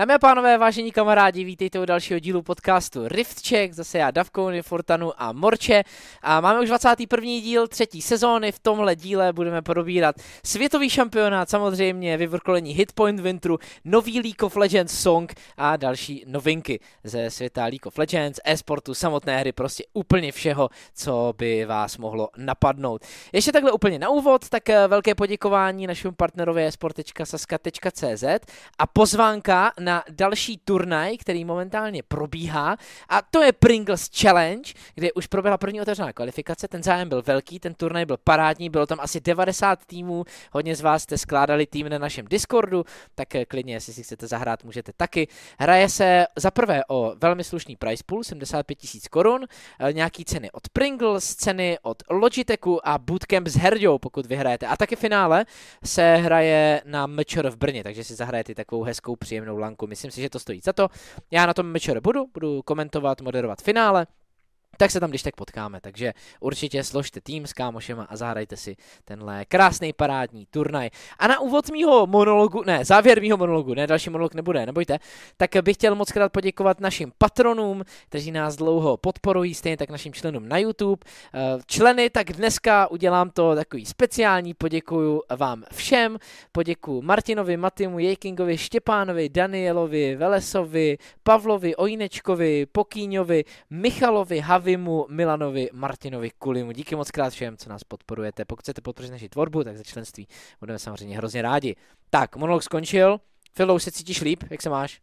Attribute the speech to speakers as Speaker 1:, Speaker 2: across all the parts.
Speaker 1: Dámy a pánové, vážení kamarádi, vítejte u dalšího dílu podcastu Rift Check, zase já, Davkony, Fortanu a Morče. A máme už 21. díl třetí sezóny, v tomhle díle budeme probírat světový šampionát, samozřejmě vyvrcholení Hitpoint Wintru, nový League of Legends song a další novinky ze světa League of Legends, e-sportu, samotné hry, prostě úplně všeho, co by vás mohlo napadnout. Ještě takhle úplně na úvod, tak eh, velké poděkování našemu partnerovi esport.saska.cz a pozvánka na další turnaj, který momentálně probíhá a to je Pringles Challenge, kde už proběhla první otevřená kvalifikace, ten zájem byl velký, ten turnaj byl parádní, bylo tam asi 90 týmů, hodně z vás jste skládali tým na našem Discordu, tak eh, klidně, jestli si chcete zahrát, můžete taky. Hraje se za prvé o velmi slušný price pool, 75 tisíc korun, eh, nějaký ceny od Pringles, ceny od Logitechu a bootcamp s Herďou, pokud vyhrajete. A taky finále se hraje na Mečer v Brně, takže si zahrajete takovou hezkou, příjemnou lanku. Myslím si, že to stojí za to. Já na tom Mečer budu, budu komentovat, moderovat finále tak se tam když tak potkáme. Takže určitě složte tým s kámošema a zahrajte si tenhle krásný parádní turnaj. A na úvod mýho monologu, ne, závěr mýho monologu, ne, další monolog nebude, nebojte, tak bych chtěl moc krát poděkovat našim patronům, kteří nás dlouho podporují, stejně tak našim členům na YouTube. Eh, členy, tak dneska udělám to takový speciální, poděkuju vám všem, poděkuju Martinovi, Matimu, Jejkingovi, Štěpánovi, Danielovi, Velesovi, Pavlovi, Ojnečkovi, Pokýňovi, Michalovi, Havi, Vimu, Milanovi, Martinovi, Kulimu. Díky moc krát všem, co nás podporujete. Pokud chcete podpořit naši tvorbu, tak za členství budeme samozřejmě hrozně rádi. Tak, monolog skončil. Filou, se cítíš líp? Jak se máš?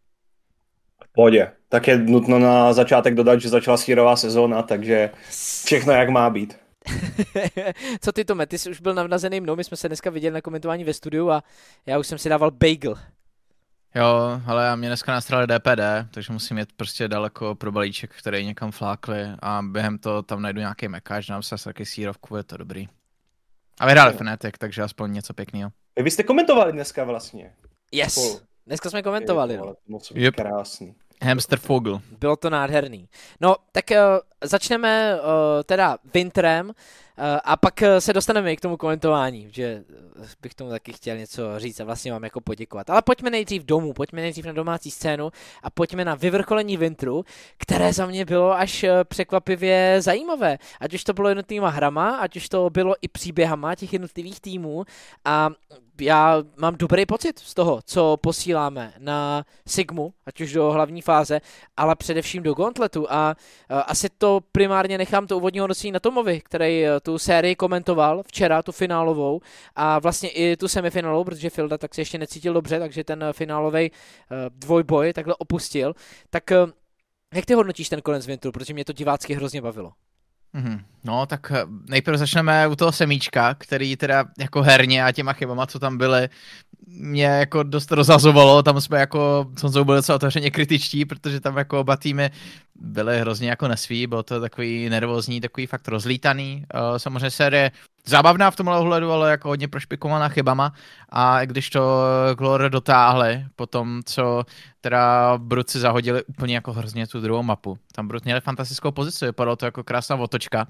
Speaker 2: V pohodě. Tak je nutno na začátek dodat, že začala sírová sezóna, takže všechno jak má být.
Speaker 1: Co ty to, Ty jsi už byl navnazený mnou, my jsme se dneska viděli na komentování ve studiu a já už jsem si dával bagel.
Speaker 3: Jo, ale já mě dneska nastrali DPD, takže musím jít prostě daleko pro balíček, který někam flákli a během toho tam najdu nějaký mekáč, dám se taky sírovku, je to dobrý. A vyhráli no. Fnatic, takže aspoň něco pěkného.
Speaker 2: Vy jste komentovali dneska vlastně.
Speaker 1: Yes, Spolu. dneska jsme komentovali. Je, no.
Speaker 2: Moc yep. krásný.
Speaker 3: Hamster Fogel.
Speaker 1: Bylo to nádherný. No, tak uh, začneme uh, teda Winterem. Eh, a pak eh, se dostaneme i k tomu komentování, že eh, bych tomu taky chtěl něco říct a vlastně vám jako poděkovat. Ale pojďme nejdřív domů, pojďme nejdřív na domácí scénu a pojďme na vyvrcholení Vintru, které za mě bylo až překvapivě zajímavé. Ať už to bylo jednotlivýma hrama, ať už to bylo i příběhama těch jednotlivých týmů a já mám dobrý pocit z toho, co posíláme na Sigmu, ať už do hlavní fáze, ale především do Gauntletu a asi to primárně nechám to úvodního hodnocení na Tomovi, který tu sérii komentoval včera, tu finálovou a vlastně i tu semifinálovou, protože Filda tak se ještě necítil dobře, takže ten finálový uh, dvojboj takhle opustil. Tak uh, jak ty hodnotíš ten konec Vintru, protože mě to divácky hrozně bavilo?
Speaker 3: Mm-hmm. No, tak eh, nejprve začneme u toho semíčka, který teda jako herně a těma chybama, co tam byly, mě jako dost rozazovalo, tam jsme jako, co byli docela otevřeně kritičtí, protože tam jako oba týmy byly hrozně jako nesví, bylo to takový nervózní, takový fakt rozlítaný. Uh, samozřejmě série zábavná v tomhle ohledu, ale jako hodně prošpikovaná chybama a když to Glor dotáhli po tom, co teda Bruci zahodili úplně jako hrozně tu druhou mapu. Tam Brut měli fantastickou pozici, vypadalo to jako krásná otočka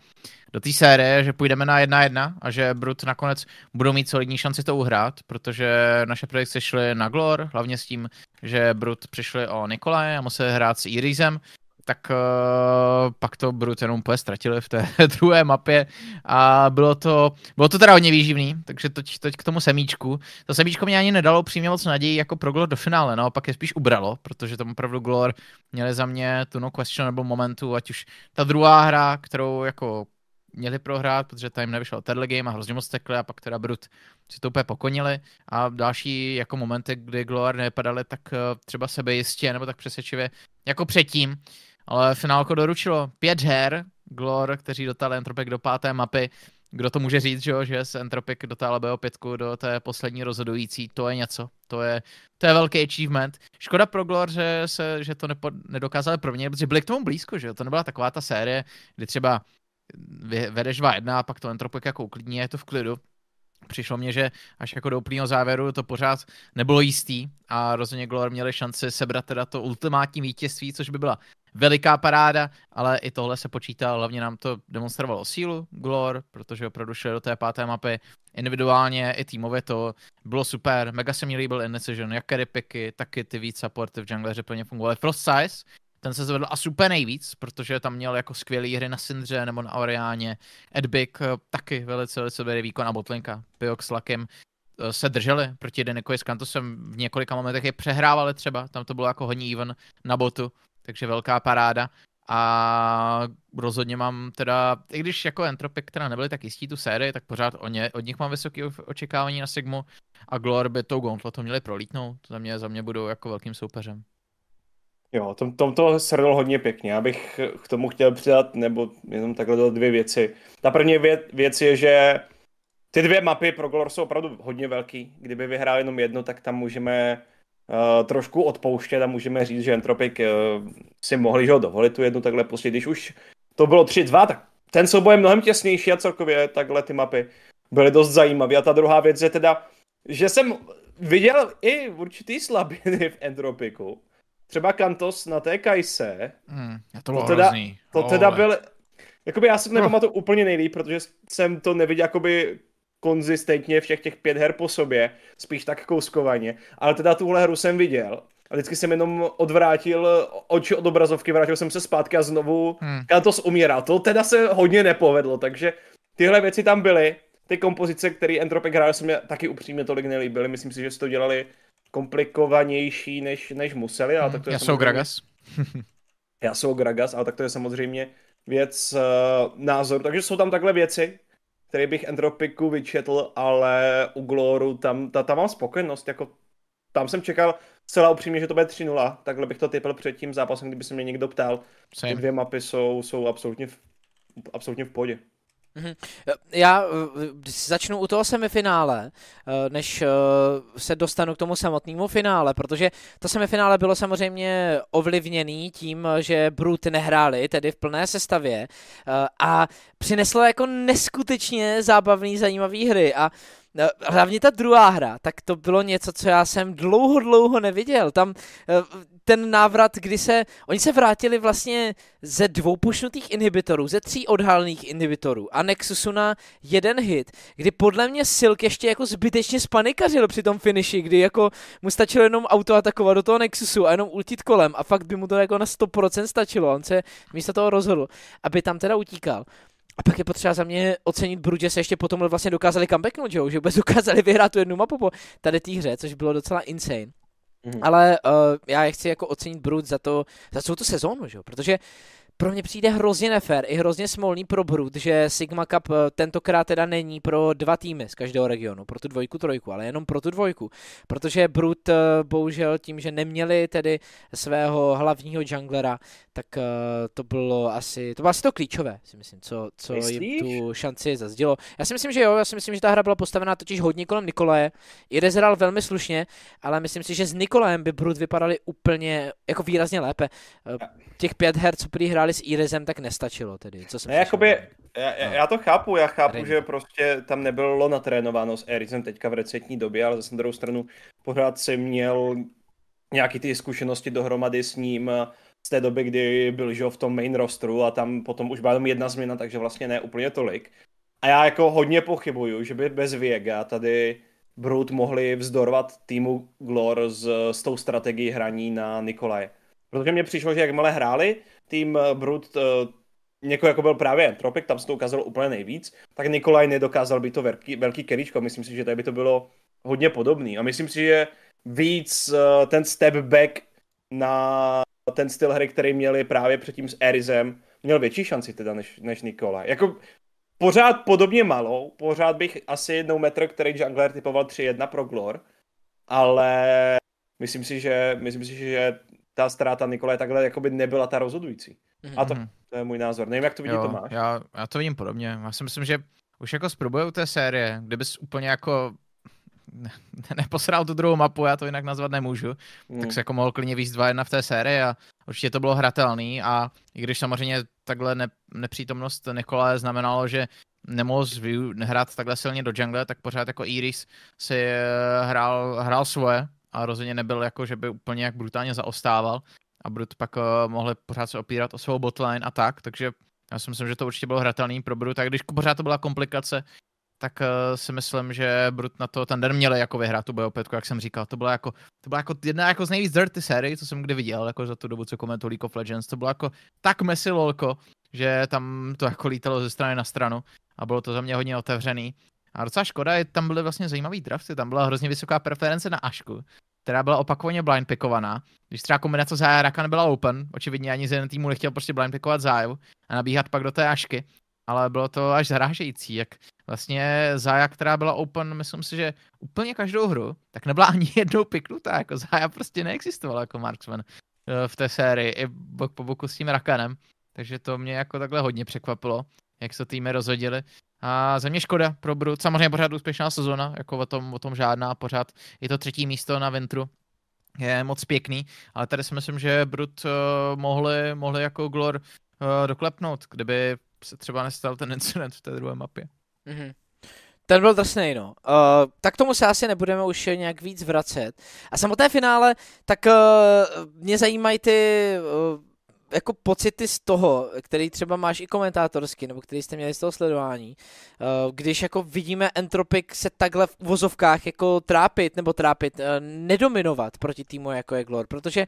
Speaker 3: do té série, že půjdeme na 1-1 a že Brut nakonec budou mít solidní šanci to uhrát, protože naše predikce šly na Glor, hlavně s tím, že Brut přišli o Nikolaje a museli hrát s Irisem, tak uh, pak to Brut jenom úplně ztratili v té druhé mapě a bylo to, bylo to teda hodně výživný, takže teď, teď k tomu semíčku. To semíčko mě ani nedalo přímě moc naději jako pro Glor do finále, no, pak je spíš ubralo, protože tam opravdu Glor měli za mě tu no questionable momentu, ať už ta druhá hra, kterou jako měli prohrát, protože tam nevyšel Terle Game a hrozně moc tekli a pak teda Brut si to úplně pokonili a další jako momenty, kdy Glor nepadaly tak uh, třeba sebejistě nebo tak přesvědčivě jako předtím, ale finálko doručilo pět her, Glor, kteří dotáhli Entropik do páté mapy. Kdo to může říct, že, jo? že se Entropik dotáhl BO5 do té poslední rozhodující, to je něco. To je, to je velký achievement. Škoda pro Glor, že, se, že to nepo, nedokázali pro mě, protože byli k tomu blízko, že jo? To nebyla taková ta série, kdy třeba vedeš 2-1 a pak to Entropik jako uklidní, je to v klidu. Přišlo mně, že až jako do úplného závěru to pořád nebylo jistý a rozhodně Glor měli šanci sebrat teda to ultimátní vítězství, což by byla veliká paráda, ale i tohle se počítá, hlavně nám to demonstrovalo sílu Glor, protože opravdu šli do té páté mapy individuálně i týmově to bylo super, mega se mi líbil Indecision, jak carry picky, taky ty víc supporty v jungleři plně fungovaly. Frost Size, ten se zvedl a super nejvíc, protože tam měl jako skvělé hry na Syndře nebo na Oriáně. Edbik eh, taky velice, velice dobrý výkon a Botlinka. Piox s Lakem eh, se drželi proti Denikovi s Kantosem v několika momentech je přehrávali třeba, tam to bylo jako hodně even na botu, takže velká paráda. A rozhodně mám teda, i když jako Entropy, která nebyly tak jistí tu sérii, tak pořád o ně, od nich mám vysoké očekávání na Sigmu a Glor by tou to měli prolítnout. Za mě, za mě budou jako velkým soupeřem.
Speaker 2: Jo, tom, tom to srdl hodně pěkně. Já bych k tomu chtěl přidat, nebo jenom takhle do dvě věci. Ta první věc, věc je, že ty dvě mapy pro Glor jsou opravdu hodně velký. Kdyby vyhrál jenom jednu, tak tam můžeme uh, trošku odpouštět a můžeme říct, že Entropic uh, si mohli ho dovolit tu jednu takhle pustit. Když už to bylo 3-2, tak ten souboj je mnohem těsnější a celkově takhle ty mapy byly dost zajímavé. A ta druhá věc je teda, že jsem viděl i určitý slabiny v Entropiku třeba Kantos na té Kajse.
Speaker 3: Hmm, to bylo
Speaker 2: to teda,
Speaker 3: hrozný.
Speaker 2: to teda byl, jakoby já si to nepamatuju no. úplně nejlíp, protože jsem to neviděl jakoby konzistentně všech těch pět her po sobě, spíš tak kouskovaně, ale teda tuhle hru jsem viděl a vždycky jsem jenom odvrátil oči od obrazovky, vrátil jsem se zpátky a znovu hmm. Kantos umíral. To teda se hodně nepovedlo, takže tyhle věci tam byly. Ty kompozice, které Entropic hrál, se mě taky upřímně tolik nelíbily. Myslím si, že si to dělali komplikovanější, než, než museli. Ale tak to je
Speaker 3: Já jsou Gragas.
Speaker 2: Já jsou Gragas, ale tak to je samozřejmě věc uh, názoru. Takže jsou tam takhle věci, které bych Entropiku vyčetl, ale u Gloru tam, ta, tam mám spokojenost. Jako, tam jsem čekal celá upřímně, že to bude 3-0. Takhle bych to typil před tím zápasem, kdyby se mě někdo ptal. Same. Ty dvě mapy jsou, jsou absolutně v, absolutně v pohodě.
Speaker 1: Mhm. Já eh, začnu u toho semifinále, eh, než eh, se dostanu k tomu samotnému finále, protože to semifinále bylo samozřejmě ovlivněný tím, že Brut nehráli, tedy v plné sestavě a přineslo jako neskutečně zábavný, zajímavý hry a hlavně ta druhá hra, tak to bylo něco, co já jsem dlouho, dlouho neviděl. Tam ten návrat, kdy se, oni se vrátili vlastně ze dvou pušnutých inhibitorů, ze tří odhalných inhibitorů a Nexusu na jeden hit, kdy podle mě Silk ještě jako zbytečně spanikařil při tom finiši, kdy jako mu stačilo jenom auto atakovat do toho Nexusu a jenom ultit kolem a fakt by mu to jako na 100% stačilo, on se místo toho rozhodl, aby tam teda utíkal. A pak je potřeba za mě ocenit Brut, že se ještě potom vlastně dokázali comebacknout, že, že vůbec dokázali vyhrát tu jednu mapu po tady té hře, což bylo docela insane. Mm-hmm. Ale uh, já je chci jako ocenit Brut za to, za celou tu sezónu, že? protože pro mě přijde hrozně nefér i hrozně smolný pro Brut, že Sigma Cup eh, tentokrát teda není pro dva týmy z každého regionu, pro tu dvojku, trojku, ale jenom pro tu dvojku. Protože Brut eh, bohužel tím, že neměli tedy svého hlavního junglera, tak uh, to bylo asi, to bylo asi to klíčové, si myslím, co, co jim tu šanci zazdělo. Já si myslím, že jo, já si myslím, že ta hra byla postavená totiž hodně kolem Nikolaje. I hrál velmi slušně, ale myslím si, že s Nikolajem by Brut vypadali úplně jako výrazně lépe. Těch pět her, co prý hráli s Irisem, tak nestačilo tedy. Co jsem
Speaker 2: ne, jakoby, já, já, to chápu, já chápu, Ring. že prostě tam nebylo natrénováno s Irisem teďka v recentní době, ale zase na druhou stranu pořád si měl nějaký ty zkušenosti dohromady s ním z té doby, kdy byl že, v tom main rosteru a tam potom už byla jenom jedna změna, takže vlastně ne úplně tolik. A já jako hodně pochybuju, že by bez Viega tady Brut mohli vzdorovat týmu Glor s, s tou strategií hraní na Nikolaje. Protože mně přišlo, že jakmile hráli tým eh, Brut uh, někoho jako byl právě Entropik, tam se to ukázalo úplně nejvíc, tak Nikolaj nedokázal být to velký, velký keríčko. Myslím si, že tady by to bylo hodně podobný. A myslím si, že víc uh, ten step back na ten styl hry, který měli právě předtím s Erizem, měl větší šanci teda než, než Nikola. Jako pořád podobně malou, pořád bych asi jednou metr, který Jungler typoval 3-1 pro Glor, ale myslím si, že, myslím si, že ta ztráta Nikolaje takhle jakoby nebyla ta rozhodující. A to, mhm. to je můj názor. Nevím, jak to vidí jo, Tomáš.
Speaker 3: Já, já to vidím podobně. Já si myslím, že už jako z průběhu té série, kdybys úplně jako ne, neposral tu druhou mapu, já to jinak nazvat nemůžu, mm. tak se jako mohl klidně víc 2 v té sérii a určitě to bylo hratelný a i když samozřejmě takhle ne, nepřítomnost Nikolaje znamenalo, že nemohl hrát takhle silně do jungle, tak pořád jako Iris si hrál, hrál svoje a rozhodně nebyl jako, že by úplně jak brutálně zaostával a Brut pak uh, mohli pořád se opírat o svou botline a tak, takže já si myslím, že to určitě bylo hratelný pro Brut, a když pořád to byla komplikace, tak uh, si myslím, že Brut na to ten den měli jako vyhrát tu bojopětku, jak jsem říkal. To byla jako, to byla jako jedna jako z nejvíc dirty série, co jsem kdy viděl, jako za tu dobu, co komentuju League of Legends. To bylo jako tak messy lolko, že tam to jako lítalo ze strany na stranu a bylo to za mě hodně otevřený. A docela škoda, je, tam byly vlastně zajímavý drafty, tam byla hrozně vysoká preference na Ašku, která byla opakovaně blind pickovaná. Když třeba kombinace Zája Rakan byla open, očividně ani z jeden týmu nechtěl prostě blind pickovat Záju a nabíhat pak do té Ašky, ale bylo to až zarážející, jak vlastně Zája, která byla open, myslím si, že úplně každou hru, tak nebyla ani jednou piknutá, jako Zája prostě neexistovala jako marksman eh, v té sérii, i bok po boku s tím Rakanem, takže to mě jako takhle hodně překvapilo, jak se týmy rozhodili. A za mě škoda pro Brut, samozřejmě pořád úspěšná sezona, jako o tom, o tom žádná, pořád je to třetí místo na Ventru, je moc pěkný, ale tady si myslím, že Brut uh, mohli, mohli jako Glor uh, doklepnout, kdyby se třeba nestal ten incident v té druhé mapě. Mm-hmm.
Speaker 1: Ten byl drsný, no. Uh, tak tomu se asi nebudeme už nějak víc vracet. A samotné finále, tak uh, mě zajímají ty uh, jako pocity z toho, který třeba máš i komentátorsky, nebo který jste měli z toho sledování, eh, když jako vidíme Entropic se takhle v vozovkách jako trápit, nebo trápit, eh, nedominovat proti týmu jako je Glor, protože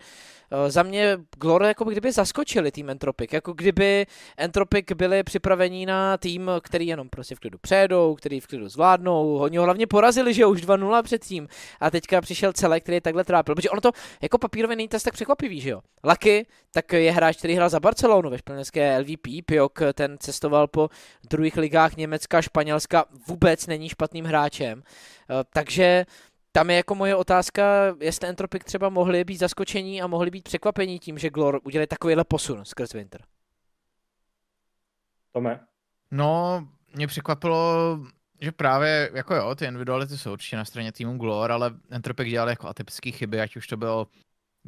Speaker 1: eh, za mě Glor jako kdyby zaskočili tým Entropic, jako kdyby Entropic byli připraveni na tým, který jenom prostě v klidu přejedou, který v klidu zvládnou, oni ho hlavně porazili, že už 2-0 předtím a teďka přišel celé, který takhle trápil, protože ono to jako papírově není tak překvapivý, že jo. Lucky, tak je hra hráč, který hrál za Barcelonu ve španělské LVP, Piok, ten cestoval po druhých ligách Německa, Španělska, vůbec není špatným hráčem. Eh, takže tam je jako moje otázka, jestli Entropic třeba mohli být zaskočení a mohli být překvapení tím, že Glor udělali takovýhle posun skrz Winter.
Speaker 2: Tome?
Speaker 3: No, mě překvapilo, že právě, jako jo, ty individuality jsou určitě na straně týmu Glor, ale Entropic dělal jako atypické chyby, ať už to bylo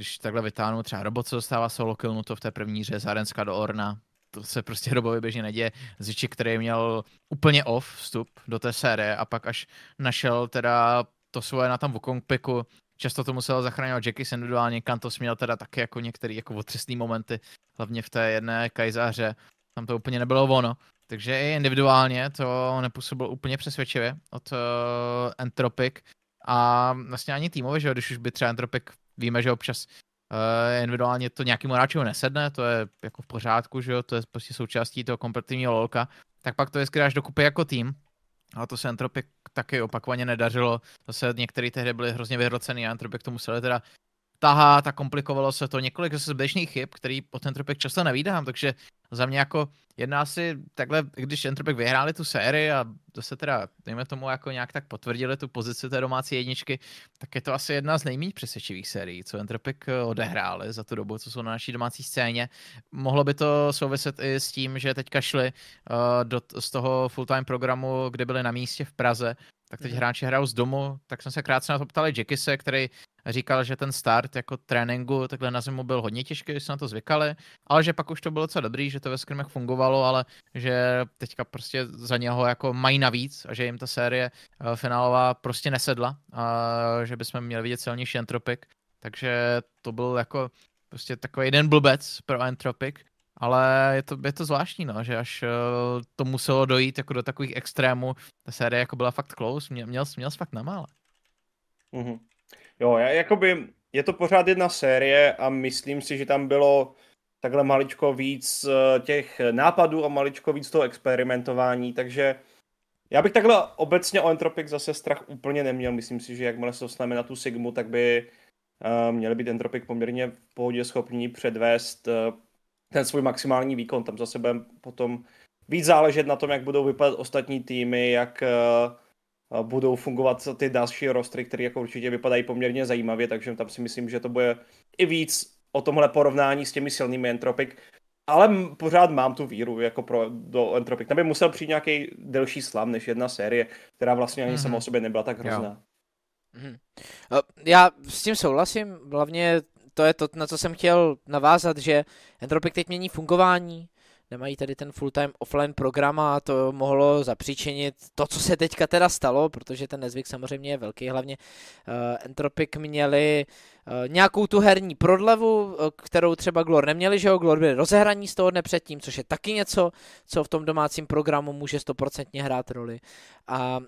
Speaker 3: když takhle vytáhnu třeba robot, co dostává solo kill, no to v té první hře Zarenska do Orna, to se prostě robovi běžně neděje. Ziči, který měl úplně off vstup do té série a pak až našel teda to svoje na tam Wukong piku, často to musel zachránit Jackie individuálně, Kantos měl teda taky jako některé jako otřesné momenty, hlavně v té jedné Kajzáře, tam to úplně nebylo ono. Takže i individuálně to nepůsobilo úplně přesvědčivě od uh, Entropic a vlastně ani týmově, že když už by třeba Entropic víme, že občas uh, individuálně to nějakému hráči nesedne, to je jako v pořádku, že jo, to je prostě součástí toho kompetitivního lolka, tak pak to je skvěláš dokupy jako tým, ale to se Entropik taky opakovaně nedařilo. Zase některé tehdy byly hrozně vyhrocený a Entropik to museli teda tahat a komplikovalo se to několik zase zbytečných chyb, který pod Entropik často nevídám, takže za mě jako jedná si takhle, když Entropik vyhráli tu sérii a to se teda, dejme tomu, jako nějak tak potvrdili tu pozici té domácí jedničky, tak je to asi jedna z nejméně přesvědčivých sérií, co Entropik eh, odehráli za tu dobu, co jsou na naší domácí scéně. Mohlo by to souviset i s tím, že teďka šli uh, do, z toho full-time programu, kde byli na místě v Praze, tak teď mhm. hráči hrajou z domu, tak jsme se krátce na to ptali Jackise, který říkal, že ten start jako tréninku takhle na zimu byl hodně těžký, když se na to zvykali, ale že pak už to bylo docela dobrý, že to ve skrimech fungovalo, ale že teďka prostě za něho jako mají navíc a že jim ta série uh, finálová prostě nesedla a že bychom měli vidět silnější Entropic, takže to byl jako prostě takový jeden blbec pro Entropic, ale je to, je to zvláštní, no, že až uh, to muselo dojít jako do takových extrémů, ta série jako byla fakt close, měl, měl, měl fakt na mále.
Speaker 2: Mm-hmm. Jo, já, jakoby, je to pořád jedna série a myslím si, že tam bylo takhle maličko víc eh, těch nápadů a maličko víc toho experimentování, takže já bych takhle obecně o Entropic zase strach úplně neměl. Myslím si, že jakmile se dostaneme na tu Sigmu, tak by uh, měli být Entropic poměrně v pohodě schopní předvést uh, ten svůj maximální výkon. Tam zase budeme potom víc záležet na tom, jak budou vypadat ostatní týmy, jak uh, budou fungovat ty další rostry, které jako určitě vypadají poměrně zajímavě, takže tam si myslím, že to bude i víc o tomhle porovnání s těmi silnými Entropic, ale pořád mám tu víru jako pro, do Entropic. Tam by musel přijít nějaký delší slam než jedna série, která vlastně ani mm-hmm. sama o sobě nebyla tak hrozná.
Speaker 1: Mm-hmm. Já s tím souhlasím, hlavně to je to, na co jsem chtěl navázat, že Entropic teď mění fungování, nemají tady ten full-time offline program a to mohlo zapříčinit to, co se teďka teda stalo, protože ten nezvyk samozřejmě je velký, hlavně uh, Entropic měli uh, nějakou tu herní prodlevu, uh, kterou třeba Glor neměli, že jo, Glor byli rozehraní z toho dne předtím, což je taky něco, co v tom domácím programu může stoprocentně hrát roli. A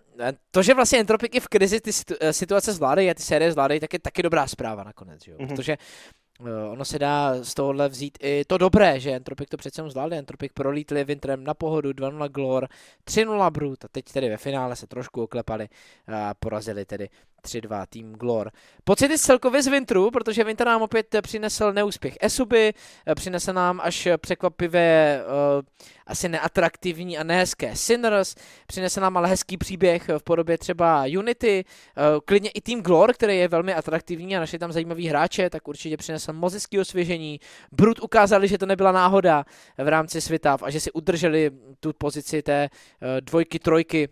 Speaker 1: to, že vlastně Entropic i v krizi ty situace zvládají a ty série zvládají, tak je taky dobrá zpráva nakonec, že jo, mm-hmm. protože Eh, ono se dá z tohohle vzít i to dobré, že Entropik to přece zvládli. Entropik prolítli Vintrem na pohodu 2-0 Glor, 3-0 Brut a teď tedy ve finále se trošku oklepali a porazili tedy 3-2 tým Glor. Pocity celkově z Vintru, protože Vinter nám opět přinesl neúspěch Esuby, přinesl nám až překvapivé, uh, asi neatraktivní a nehezké Sinners, přinesl nám ale hezký příběh v podobě třeba Unity, uh, klidně i tým Glor, který je velmi atraktivní a našli tam zajímavý hráče, tak určitě přinesl moc hezký osvěžení. Brut ukázali, že to nebyla náhoda v rámci světa a že si udrželi tu pozici té dvojky, trojky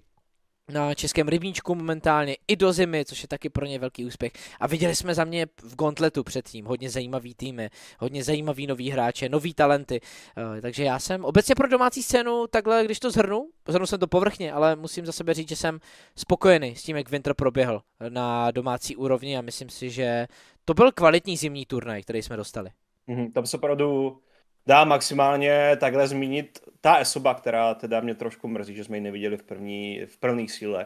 Speaker 1: na českém rybníčku momentálně i do zimy, což je taky pro ně velký úspěch. A viděli jsme za mě v Gauntletu předtím hodně zajímavý týmy, hodně zajímavý nový hráče, nový talenty. Uh, takže já jsem obecně pro domácí scénu takhle, když to zhrnu, zhrnu jsem to povrchně, ale musím za sebe říct, že jsem spokojený s tím, jak Winter proběhl na domácí úrovni a myslím si, že to byl kvalitní zimní turnaj, který jsme dostali.
Speaker 2: Mm-hmm, tam se opravdu dá maximálně takhle zmínit ta Esoba, která teda mě trošku mrzí, že jsme ji neviděli v první, v první síle.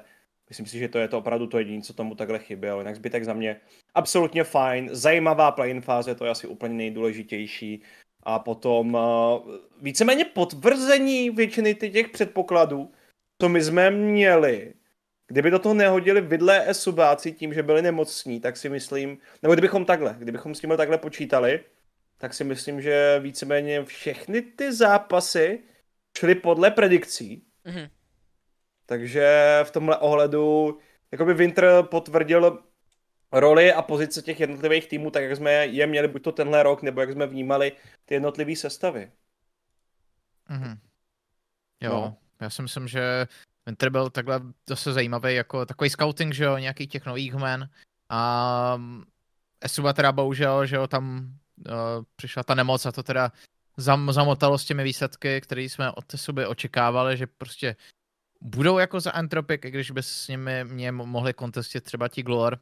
Speaker 2: Myslím si, že to je to opravdu to jediné, co tomu takhle chybělo. Jinak zbytek za mě absolutně fajn. Zajímavá play-in fáze, to je asi úplně nejdůležitější. A potom uh, víceméně potvrzení většiny těch předpokladů, co my jsme měli. Kdyby do toho nehodili vidlé esubáci tím, že byli nemocní, tak si myslím, nebo kdybychom takhle, kdybychom s tím takhle počítali, tak si myslím, že víceméně všechny ty zápasy šly podle predikcí. Mm-hmm. Takže v tomhle ohledu jakoby Winter potvrdil roli a pozice těch jednotlivých týmů, tak jak jsme je měli buď to tenhle rok, nebo jak jsme vnímali ty jednotlivé sestavy.
Speaker 3: Mm-hmm. Jo, no. já si myslím, že Winter byl takhle zase zajímavý, jako takový scouting, že jo, nějakých těch nových men. A Esuba teda bohužel, že jo, tam přišla ta nemoc a to teda zam, zamotalo s těmi výsledky, které jsme od sobě očekávali, že prostě budou jako za Entropic, i když by s nimi mě mohli kontestit třeba ti Glor,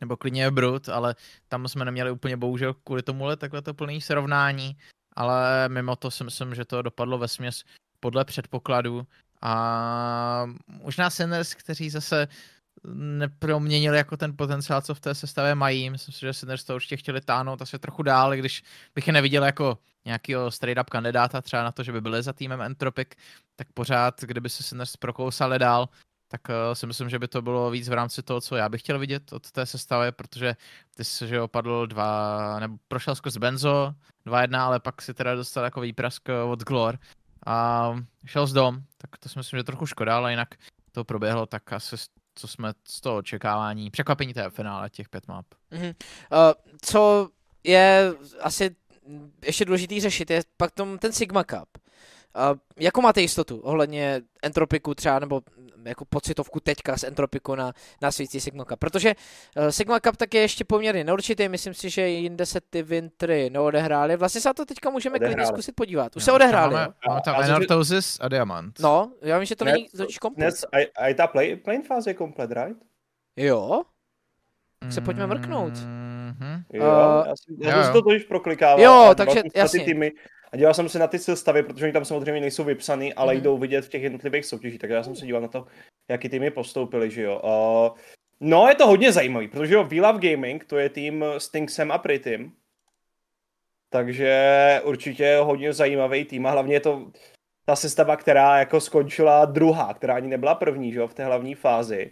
Speaker 3: nebo klidně Brut, ale tam jsme neměli úplně bohužel kvůli tomuhle takhle to plný srovnání, ale mimo to si myslím, že to dopadlo ve směs podle předpokladu a možná Sinners, kteří zase neproměnili jako ten potenciál, co v té sestavě mají. Myslím si, že Sinners to určitě chtěli táhnout asi trochu dál, když bych je neviděl jako nějakého straight up kandidáta třeba na to, že by byli za týmem Entropic, tak pořád, kdyby se Sinners prokousali dál, tak uh, si myslím, že by to bylo víc v rámci toho, co já bych chtěl vidět od té sestavy, protože ty jsi, že opadl dva, nebo prošel skrz Benzo 2-1, ale pak si teda dostal jako výprask od Glor a šel z dom, tak to si myslím, že trochu škoda, ale jinak to proběhlo tak asi co jsme z toho očekávání, překvapení té finále těch pět map.
Speaker 1: Mm-hmm. Uh, co je asi ještě důležitý řešit, je pak tom, ten Sigma Cup. Uh, jakou máte jistotu ohledně entropiku třeba, nebo jako pocitovku teďka z entropiku na, na svící Sigma Cup? Protože uh, Sigma Cup tak je ještě poměrně neurčitý, myslím si, že jinde se ty Wintry neodehrály. Vlastně se na to teďka můžeme klidně zkusit podívat. Už no, se odehráli,
Speaker 3: máme, Máme tam Enortosis a Diamant.
Speaker 1: No, já vím, že to ne, není totiž komplet.
Speaker 2: a, i ta play, play fáze je komplet, right?
Speaker 1: Jo? Se pojďme mrknout.
Speaker 2: Mm-hmm. Jo, uh, já, jsem, já jsem to totiž proklikával.
Speaker 1: Jo, takže jasně.
Speaker 2: Týmy, a díval jsem se na ty sestavy, protože oni tam samozřejmě nejsou vypsaný, ale mm. jdou vidět v těch jednotlivých soutěžích, takže já jsem se díval na to, jaký týmy postoupili, že jo. Uh, no, je to hodně zajímavý, protože jo, We Love Gaming, to je tým s Tinksem a Pritym, takže určitě hodně zajímavý tým a hlavně je to ta sestava, která jako skončila druhá, která ani nebyla první, že jo, v té hlavní fázi.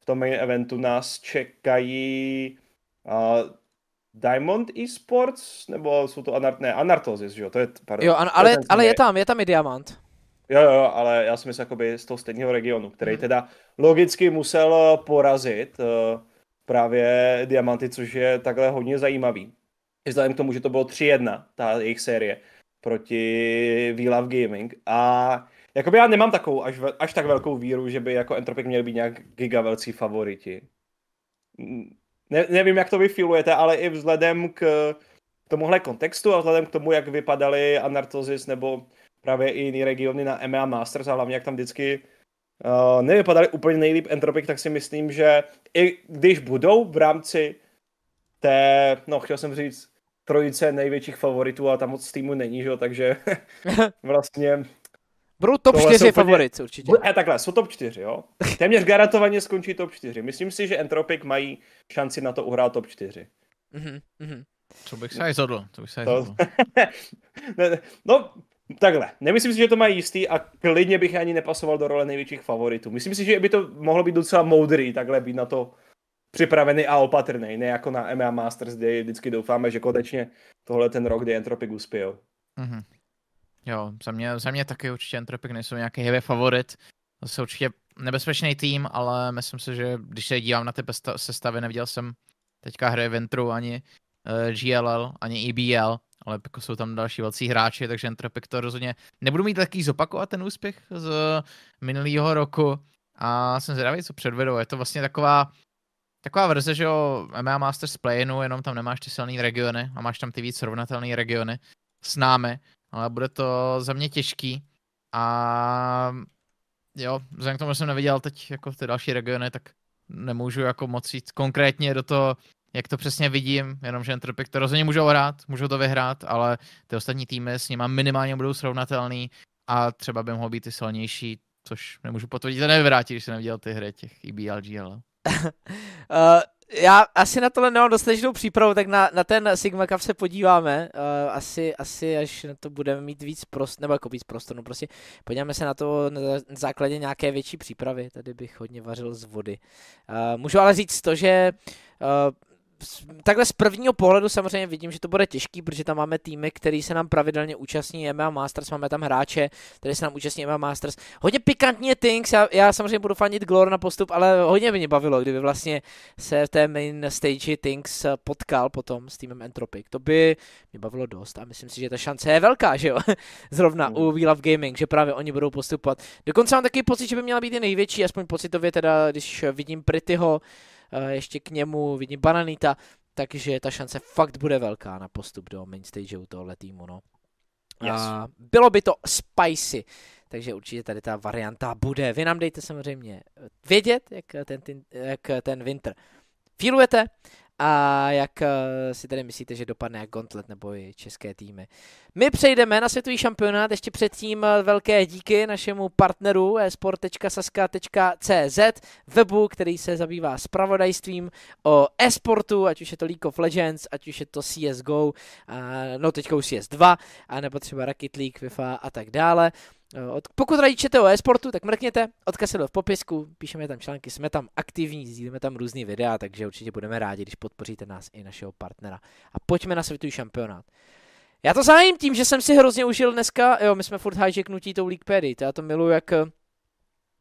Speaker 2: V tom main eventu nás čekají uh, Diamond Esports, nebo jsou to Anart, ne, Anartosis, že jo, to je,
Speaker 1: pardon, jo, an, ale, ale je tam, je tam i Diamant.
Speaker 2: Jo, jo, ale já jsem myslím jakoby z toho stejného regionu, který hmm. teda logicky musel porazit uh, právě Diamanty, což je takhle hodně zajímavý. Vzhledem k tomu, že to bylo 3-1, ta jejich série, proti We Love Gaming a jakoby já nemám takovou až, až tak velkou víru, že by jako Entropic měli být nějak giga velcí favoriti ne, nevím, jak to vy feelujete, ale i vzhledem k tomuhle kontextu a vzhledem k tomu, jak vypadaly Anartosis nebo právě i jiné regiony na EMEA Masters a hlavně jak tam vždycky uh, nevypadaly úplně nejlíp Entropic, tak si myslím, že i když budou v rámci té, no chtěl jsem říct, trojice největších favoritů a tam moc týmu není, že jo, takže vlastně...
Speaker 1: Budou top 4 úplně... favorit určitě.
Speaker 2: E, takhle, jsou top 4, jo. Téměř garantovaně skončí top 4. Myslím si, že Entropic mají šanci na to uhrát top 4.
Speaker 3: Mm-hmm. Co bych se zhodl, to bych se to...
Speaker 2: no, takhle, nemyslím si, že to mají jistý a klidně bych ani nepasoval do role největších favoritů. Myslím si, že by to mohlo být docela moudrý, takhle být na to připravený a opatrný, ne jako na EMEA Masters, kde vždycky doufáme, že konečně tohle ten rok, kdy Entropic uspěl. Mm-hmm.
Speaker 3: Jo, za mě, za mě taky určitě Entropic nejsou nějaký heavy favorit. Zase určitě nebezpečný tým, ale myslím si, že když se dívám na ty sestavy, neviděl jsem teďka hry Ventru ani uh, eh, GLL, ani EBL, ale jako jsou tam další velcí hráči, takže Entropic to rozhodně nebudu mít taký zopakovat ten úspěch z minulého roku a jsem zvědavý, co předvedou. Je to vlastně taková taková verze, že jo, MMA Masters Playinu, jenom tam nemáš ty silné regiony a máš tam ty víc srovnatelné regiony s námi, ale bude to za mě těžký a jo, vzhledem k tomu, že jsem neviděl teď jako ty další regiony, tak nemůžu jako moc jít konkrétně do toho, jak to přesně vidím, jenomže Entropic to rozhodně můžou hrát, můžou to vyhrát, ale ty ostatní týmy s nimi minimálně budou srovnatelný a třeba by mohlo být i silnější, což nemůžu potvrdit a nevyvrátit, když jsem neviděl ty hry těch EBL, GL.
Speaker 1: uh, já asi na tohle nemám dostatečnou přípravu, tak na, na ten Sigma Cup se podíváme. Uh, asi, asi až na to budeme mít víc prost, nebo jako víc prostoru, no prostě podíváme se na to na základě nějaké větší přípravy. Tady bych hodně vařil z vody. Uh, můžu ale říct to, že uh, takhle z prvního pohledu samozřejmě vidím, že to bude těžký, protože tam máme týmy, který se nám pravidelně účastní MMA Masters, máme tam hráče, který se nám účastní MMA Masters. Hodně pikantně things, já, já samozřejmě budu fanit Glor na postup, ale hodně by mě bavilo, kdyby vlastně se v té main stage things potkal potom s týmem Entropic. To by mě bavilo dost a myslím si, že ta šance je velká, že jo? Zrovna mm. u We Love Gaming, že právě oni budou postupovat. Dokonce mám taky pocit, že by měla být i největší, aspoň pocitově teda, když vidím Prityho, Eh, ještě k němu vidím Bananita, takže ta šance fakt bude velká na postup do main stage u tohohle týmu, no. Yes. A bylo by to spicy, takže určitě tady ta varianta bude. Vy nám dejte samozřejmě vědět, jak ten, ten, jak ten winter feelujete a jak eh, si tady myslíte, že dopadne jak Gauntlet nebo i české týmy. My přejdeme na světový šampionát, ještě předtím eh, velké díky našemu partneru esport.saska.cz, webu, který se zabývá spravodajstvím o esportu, ať už je to League of Legends, ať už je to CSGO, no teďka už CS2, a nebo třeba Rocket League, FIFA a tak dále. Eh, pokud radí čete o e-sportu, tak mrkněte, odkaz je v popisku, píšeme tam články, jsme tam aktivní, sdílíme tam různý videa, takže určitě budeme rádi, když podpoříte nás i našeho partnera. A pojďme na světový šampionát. Já to zájím tím, že jsem si hrozně užil dneska, jo, my jsme furt hijacknutí tou Leaguepedy, já to miluji, jak eh,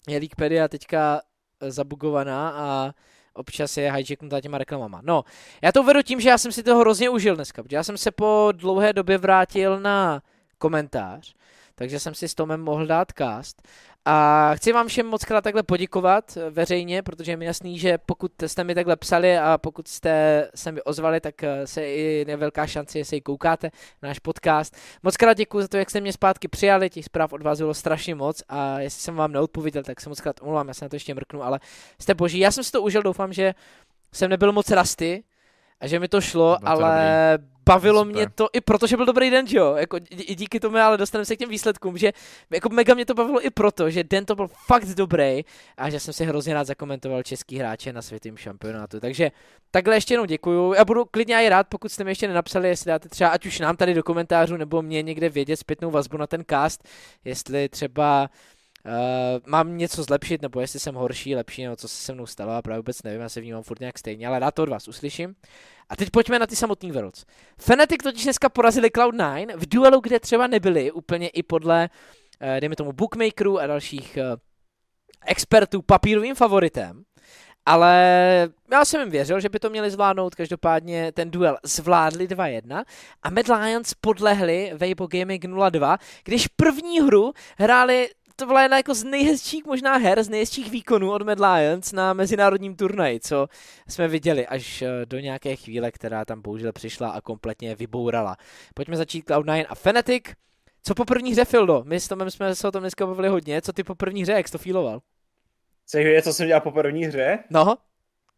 Speaker 1: je Leaguepedia teďka eh, zabugovaná a občas je hijacknutá těma reklamama. No, já to uvedu tím, že já jsem si to hrozně užil dneska, protože já jsem se po dlouhé době vrátil na komentář takže jsem si s Tomem mohl dát cast. A chci vám všem moc krát takhle poděkovat eh, veřejně, protože je mi jasný, že pokud jste mi takhle psali a pokud jste se mi ozvali, tak eh, se i je velká šance, jestli ji koukáte, náš podcast. Moc krát děkuji za to, jak jste mě zpátky přijali, těch zpráv od vás bylo strašně moc a jestli jsem vám neodpověděl, tak se moc krát omlouvám, já se na to ještě mrknu, ale jste boží. Já jsem si to užil, doufám, že jsem nebyl moc rasty, a že mi to šlo, to ale dobrý. bavilo Super. mě to i proto, že byl dobrý den, jo, jako i díky tomu, ale dostaneme se k těm výsledkům, že jako mega mě to bavilo i proto, že den to byl fakt dobrý a že jsem si hrozně rád zakomentoval český hráče na světém šampionátu, takže takhle ještě jednou děkuju, já budu klidně i rád, pokud jste mi ještě nenapsali, jestli dáte třeba, ať už nám tady do komentářů, nebo mě někde vědět zpětnou vazbu na ten cast, jestli třeba Uh, mám něco zlepšit, nebo jestli jsem horší, lepší, nebo co se se mnou stalo, a právě vůbec nevím, já se vnímám furt nějak stejně, ale rád to od vás uslyším. A teď pojďme na ty samotný Worlds. Fnatic totiž dneska porazili Cloud9 v duelu, kde třeba nebyli úplně i podle, uh, dejme tomu, bookmakerů a dalších uh, expertů papírovým favoritem. Ale já jsem jim věřil, že by to měli zvládnout, každopádně ten duel zvládli 2-1 a Mad Lions podlehli Weibo Gaming 0-2, když první hru hráli to byla jedna jako z nejhezčích možná her, z nejhezčích výkonů od Mad Lions na mezinárodním turnaji, co jsme viděli až eh, do nějaké chvíle, která tam bohužel přišla a kompletně vybourala. Pojďme začít Cloud9 a Fnatic. Co po první hře, Fildo? My s Tomem jsme se o tom dneska bavili hodně. Co ty po první hře, jak jsi to?
Speaker 2: Chceš vědět, co jsem dělal po první hře?
Speaker 1: No.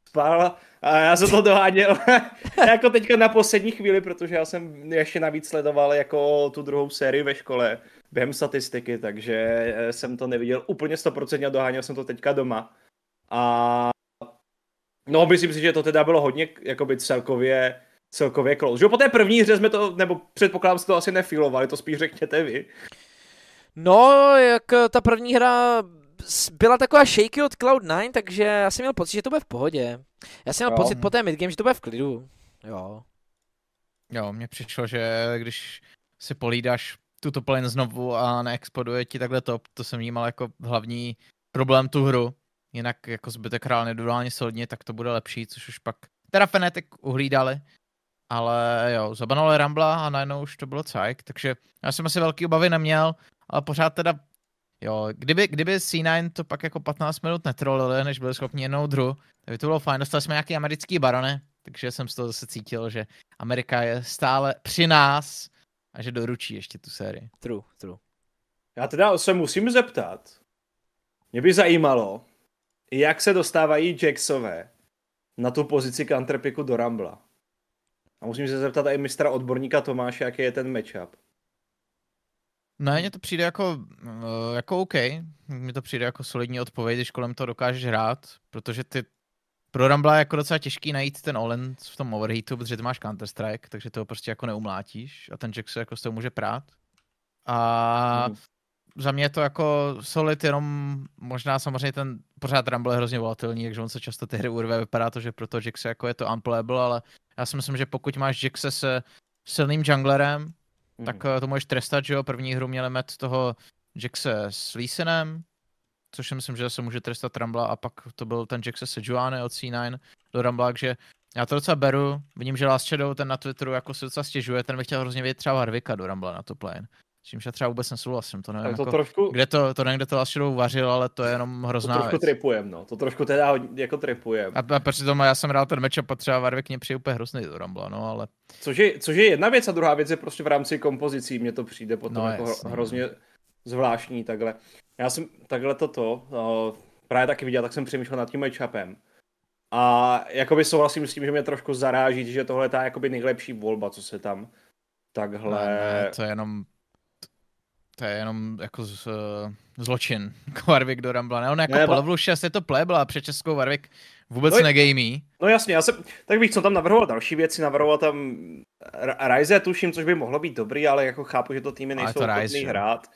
Speaker 2: Spál a já jsem to doháněl jako teďka na poslední chvíli, protože já jsem ještě navíc sledoval jako tu druhou sérii ve škole během statistiky, takže eh, jsem to neviděl úplně 100% a doháněl jsem to teďka doma. A no, myslím si, že to teda bylo hodně jakoby celkově celkově close. Že po té první hře jsme to, nebo předpokládám, že to asi nefilovali, to spíš řekněte vy.
Speaker 1: No, jak ta první hra byla taková shaky od Cloud9, takže já jsem měl pocit, že to bude v pohodě. Já jsem měl jo. pocit po té midgame, že to bude v klidu. Jo.
Speaker 3: Jo, mně přišlo, že když si polídáš tuto plane znovu a neexploduje ti takhle top, to jsem vnímal jako hlavní problém tu hru. Jinak jako zbytek hrál nedodálně solidně, tak to bude lepší, což už pak teda Fnatic uhlídali, ale jo, zabanuli Rambla a najednou už to bylo cajk, takže já jsem asi velký obavy neměl, ale pořád teda Jo, kdyby, kdyby C9 to pak jako 15 minut netrolili, než byli schopni jednou dru, tak by to bylo fajn. Dostali jsme nějaký americký barony, takže jsem z toho zase cítil, že Amerika je stále při nás a že doručí ještě tu sérii.
Speaker 1: True, true.
Speaker 2: Já teda se musím zeptat. Mě by zajímalo, jak se dostávají Jacksové na tu pozici counterpiku do Rambla. A musím se zeptat i mistra odborníka Tomáše, jaký je ten matchup.
Speaker 3: Ne, mně to přijde jako, uh, jako OK. Mně to přijde jako solidní odpověď, když kolem toho dokážeš hrát, protože ty pro Rumble je jako docela těžký najít ten all v tom overheatu, protože ty máš Counter-Strike, takže to prostě jako neumlátíš a ten Jack se jako s tou může prát. A mm. za mě je to jako solid, jenom možná samozřejmě ten pořád Rumble je hrozně volatilní, takže on se často ty hry urve, vypadá to, že pro to Jackse jako je to unplayable, ale já si myslím, že pokud máš Jackse se silným junglerem, mm. tak eh, to můžeš trestat, že jo, první hru měli met toho Jackse s Leesenem, což si myslím, že se může trestat Rambla a pak to byl ten Jackse Sejuani od C9 do Rambla, takže já to docela beru, vidím, že Last Shadow ten na Twitteru jako se docela stěžuje, ten by chtěl hrozně vědět třeba Harvika do Rambla na to plane. S čímž já třeba vůbec nesouhlasím, to nevím, to jako, trošku... kde to, to nevím, kde to Last Shadow vařil, ale to je jenom hrozná
Speaker 2: To trošku věc. tripujem, no, to trošku teda jako tripujem.
Speaker 3: A, a protože tomu já jsem hrál ten matchup a třeba Warwick mě přijde úplně hrozný do Rambla, no, ale...
Speaker 2: Což je, což je jedna věc a druhá věc je prostě v rámci kompozicí, mně to přijde potom no, jako jasný, hrozně zvláštní takhle. Já jsem takhle toto no, právě taky viděl, tak jsem přemýšlel nad tím matchupem. A jakoby souhlasím s tím, že mě trošku zaráží, že tohle je ta jakoby nejlepší volba, co se tam takhle... Ne,
Speaker 3: ne, to je jenom to je jenom jako z, uh, zločin. Warwick do Rambla. Ne, on jako ne, po levelu 6 je to plebla a před Českou Warwick vůbec no, negamí.
Speaker 2: No jasně, já jsem, tak bych co tam navrhoval další věci, navrhoval tam Ryze, tuším, což by mohlo být dobrý, ale jako chápu, že to týmy nejsou schopný hrát.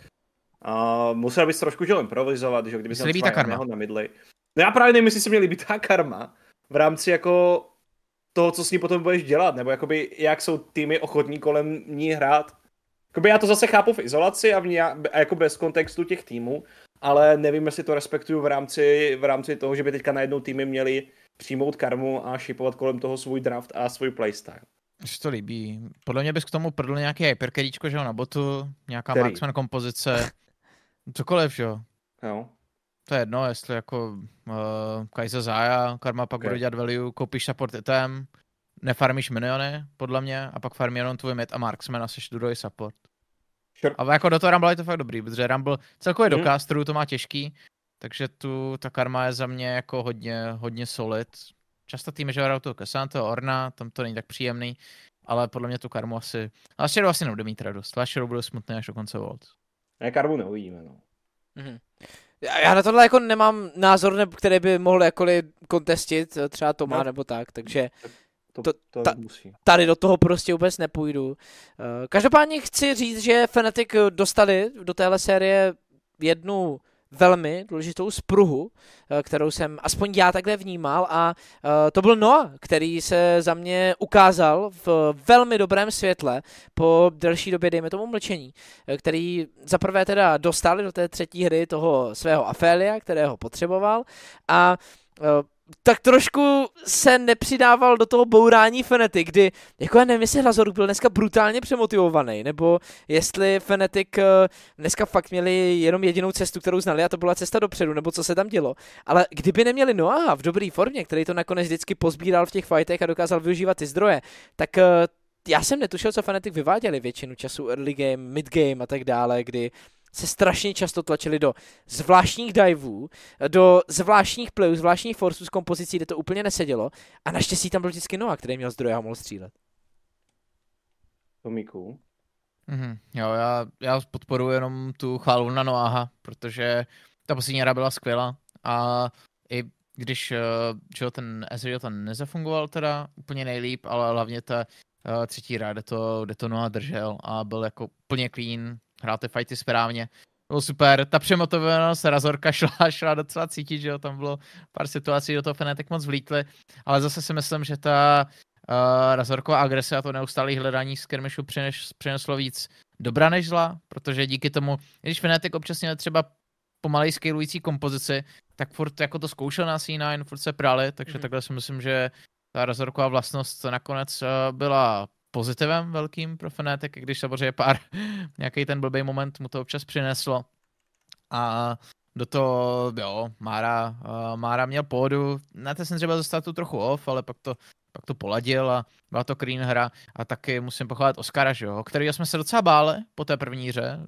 Speaker 2: A musel bys trošku že improvizovat, že kdyby
Speaker 3: se líbí ta karma.
Speaker 2: na midley. No já právě nevím, jestli se mě líbí ta karma v rámci jako toho, co s ní potom budeš dělat, nebo jakoby jak jsou týmy ochotní kolem ní hrát. Jakoby já to zase chápu v izolaci a, v ní, a jako bez kontextu těch týmů, ale nevím, jestli to respektuju v rámci, v rámci toho, že by teďka najednou týmy měli přijmout karmu a šipovat kolem toho svůj draft a svůj playstyle.
Speaker 3: Mně se to líbí. Podle mě bys k tomu prdl nějaký hyperkeríčko, že jo, na botu, nějaká Který? marksman kompozice, cokoliv, jo.
Speaker 2: Jo.
Speaker 3: To je jedno, jestli jako uh, Kaiser Zaya, Karma pak okay. bude dělat value, koupíš support item, nefarmíš miniony, podle mě, a pak farmí jenom tvůj mid a marksman a seš druhý support. Sure. Ale jako do toho Rumble je to fakt dobrý, protože Rumble celkově do hmm. casterů to má těžký, takže tu ta karma je za mě jako hodně, hodně solid. Často týmy, že hrajou toho Cassandra, Orna, tam to není tak příjemný, ale podle mě tu karmu asi... Ale Shadow asi nebude mít radost. Last Shadow bude smutný až do konce World.
Speaker 2: Ne, karmu neuvidíme, no.
Speaker 1: Mm-hmm. Já na tohle jako nemám názor, který by mohl jakkoliv kontestit, třeba Toma no. nebo tak, takže
Speaker 2: to, to, to ta, musí.
Speaker 1: tady do toho prostě vůbec nepůjdu. Eh, každopádně chci říct, že Fnatic dostali do téhle série jednu velmi důležitou spruhu, eh, kterou jsem aspoň já takhle vnímal a eh, to byl Noah, který se za mě ukázal v velmi dobrém světle po delší době, dejme tomu mlčení, který zaprvé teda dostali do té třetí hry toho svého Afélia, kterého potřeboval a tak trošku se nepřidával do toho bourání Fnatic, kdy, jako já nevím, jestli Hlazoruk byl dneska brutálně přemotivovaný, nebo jestli Fnatic eh, dneska fakt měli jenom jedinou cestu, kterou znali a to byla cesta dopředu, nebo co se tam dělo. Ale kdyby neměli Noah v dobré formě, který to nakonec vždycky pozbíral v těch fightech a dokázal využívat ty zdroje, tak eh, já jsem netušil, co Fnatic vyváděli většinu času early game, mid game a tak dále, kdy se strašně často tlačili do zvláštních divů, do zvláštních playů, zvláštních forců z kompozicí, kde to úplně nesedělo. A naštěstí tam byl vždycky Noah, který měl zdroje a mohl střílet.
Speaker 2: Tomíku.
Speaker 3: Mm-hmm. Jo, já, já podporuji jenom tu chválu na Noaha, protože ta poslední hra byla skvělá a i když eh, že ten Ezreal tam nezafungoval teda úplně nejlíp, ale hlavně ta uh, třetí hra, kde to, kde to Noah držel a byl jako úplně clean, hrál ty fighty správně. Bylo super, ta přemotovanost Razorka šla, šla docela cítit, že jo, tam bylo pár situací, do toho Fnatic moc vlítli, ale zase si myslím, že ta uh, Razorková agrese a to neustálé hledání skirmishu přines, přineslo víc dobra než zla, protože díky tomu, když Fnatic občas měl třeba pomalej scalující kompozici, tak furt jako to zkoušel na C9, furt se prali, takže mm. takhle si myslím, že ta Razorková vlastnost nakonec uh, byla pozitivem velkým pro Fnatic, když samozřejmě pár, nějaký ten blbý moment mu to občas přineslo. A do toho, jo, Mára, uh, Mára měl pódu, na to jsem třeba dostal tu trochu off, ale pak to, pak to poladil a byla to clean hra. A taky musím pochválit Oscara, že jo, který jsme se docela báli po té první hře,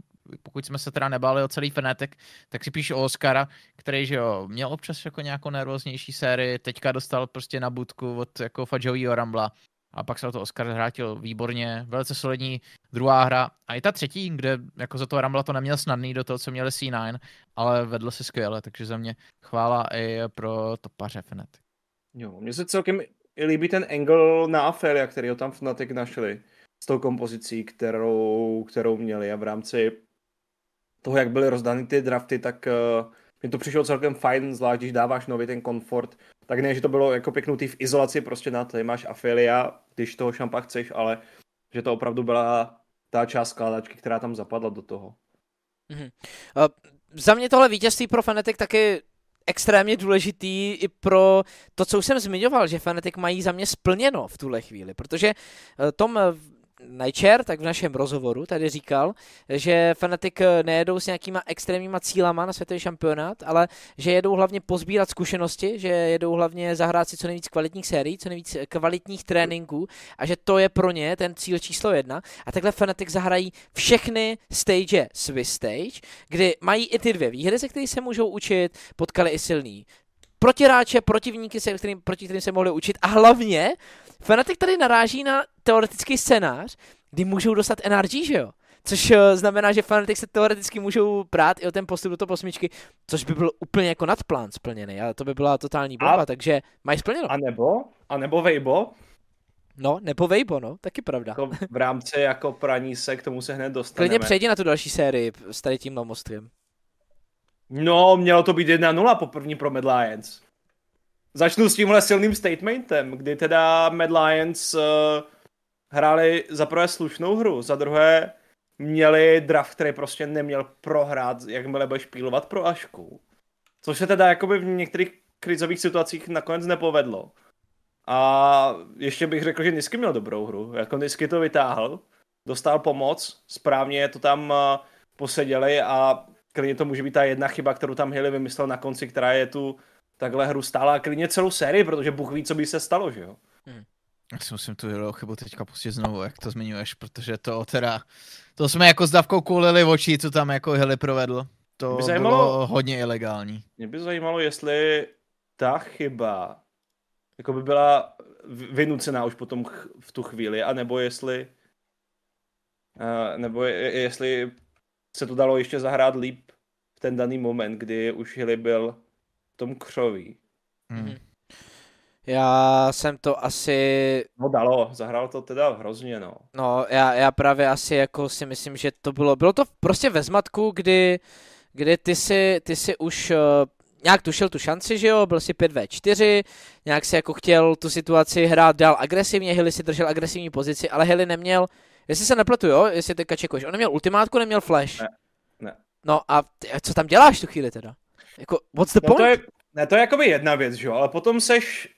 Speaker 3: pokud jsme se teda nebáli o celý Fnatic, tak si píšu o Oscara, který, že jo, měl občas jako nějakou nervóznější sérii, teďka dostal prostě na budku od jako Fadžovýho Rambla a pak se to Oscar zhrátil výborně, velice solidní druhá hra. A i ta třetí, kde jako za toho Rambla to neměl snadný do toho, co měli C9, ale vedl si skvěle, takže za mě chvála i pro topaře Fnatic.
Speaker 2: Jo, mně se celkem líbí ten angle na Afelia, který ho tam Fnatic našli s tou kompozicí, kterou, kterou měli. A v rámci toho, jak byly rozdány ty drafty, tak uh, mi to přišlo celkem fajn, zvlášť když dáváš nový ten komfort, tak ne, že to bylo jako pěknutý v izolaci prostě na to, máš afilia, když toho šampa chceš, ale že to opravdu byla ta část skládačky, která tam zapadla do toho.
Speaker 1: Mm-hmm. Uh, za mě tohle vítězství pro Fnatic taky extrémně důležitý i pro to, co už jsem zmiňoval, že Fnatic mají za mě splněno v tuhle chvíli, protože Tom Nightshare, tak v našem rozhovoru tady říkal, že Fnatic nejedou s nějakýma extrémníma cílama na světový šampionát, ale že jedou hlavně pozbírat zkušenosti, že jedou hlavně zahrát si co nejvíc kvalitních sérií, co nejvíc kvalitních tréninků a že to je pro ně ten cíl číslo jedna. A takhle Fnatic zahrají všechny stage Swiss stage, kdy mají i ty dvě výhry, ze kterých se můžou učit, potkali i silný protiráče, protivníky, se, kterým, proti kterým se mohli učit a hlavně Fnatic tady naráží na teoretický scénář, kdy můžou dostat NRG, že jo? Což eh, znamená, že Fnatic se teoreticky můžou prát i o ten postup do toho posmičky, což by byl úplně jako nadplán splněný, ale to by byla totální bomba, a, takže mají splněno.
Speaker 2: A nebo, a nebo Vejbo,
Speaker 1: No, nebo Vejbo, no, taky pravda.
Speaker 2: Jako v rámci jako praní se, k tomu se hned dostaneme.
Speaker 1: Klidně přejdi na tu další sérii s tady tímhle mostkem.
Speaker 2: No, mělo to být 1-0 po první pro Mad Lions. Začnu s tímhle silným statementem, kdy teda Mad Lions uh, hráli za prvé slušnou hru, za druhé měli draft, který prostě neměl prohrát, jakmile budeš pílovat pro Ašku. Což se teda jakoby v některých krizových situacích nakonec nepovedlo. A ještě bych řekl, že Nisky měl dobrou hru. Jako Nisky to vytáhl, dostal pomoc, správně to tam uh, poseděli a klidně to může být ta jedna chyba, kterou tam Hilly vymyslel na konci, která je tu takhle hru stála a klidně celou sérii, protože Bůh ví, co by se stalo, že jo? Hmm.
Speaker 3: Já si musím tu Hillyho chybu teďka pustit znovu, jak to zmiňuješ, protože to teda, to jsme jako s Davkou kulili v očí, co tam jako Hilly provedl. To by zajímalo, bylo hodně ilegální.
Speaker 2: Mě by zajímalo, jestli ta chyba jako by byla vynucená už potom v tu chvíli, anebo jestli uh, nebo je, jestli se to dalo ještě zahrát líp v ten daný moment, kdy už Hilly byl tom křoví. Hmm.
Speaker 1: Mhm. Já jsem to asi...
Speaker 2: No dalo, zahrál to teda hrozně, no.
Speaker 1: No, já, já právě asi jako si myslím, že to bylo, bylo to prostě ve zmatku, kdy, kdy ty si, ty si už uh, nějak tušil tu šanci, že jo, byl si 5v4, nějak si jako chtěl tu situaci hrát dál agresivně, Hilly si držel agresivní pozici, ale Hilly neměl Jestli se nepletu, jo, jestli teďka čekuješ. On neměl ultimátku, neměl flash.
Speaker 2: Ne, ne.
Speaker 1: No a ty, co tam děláš tu chvíli teda? Jako, what's the
Speaker 2: no
Speaker 1: point?
Speaker 2: To je, ne, to je jakoby jedna věc, že jo, ale potom seš,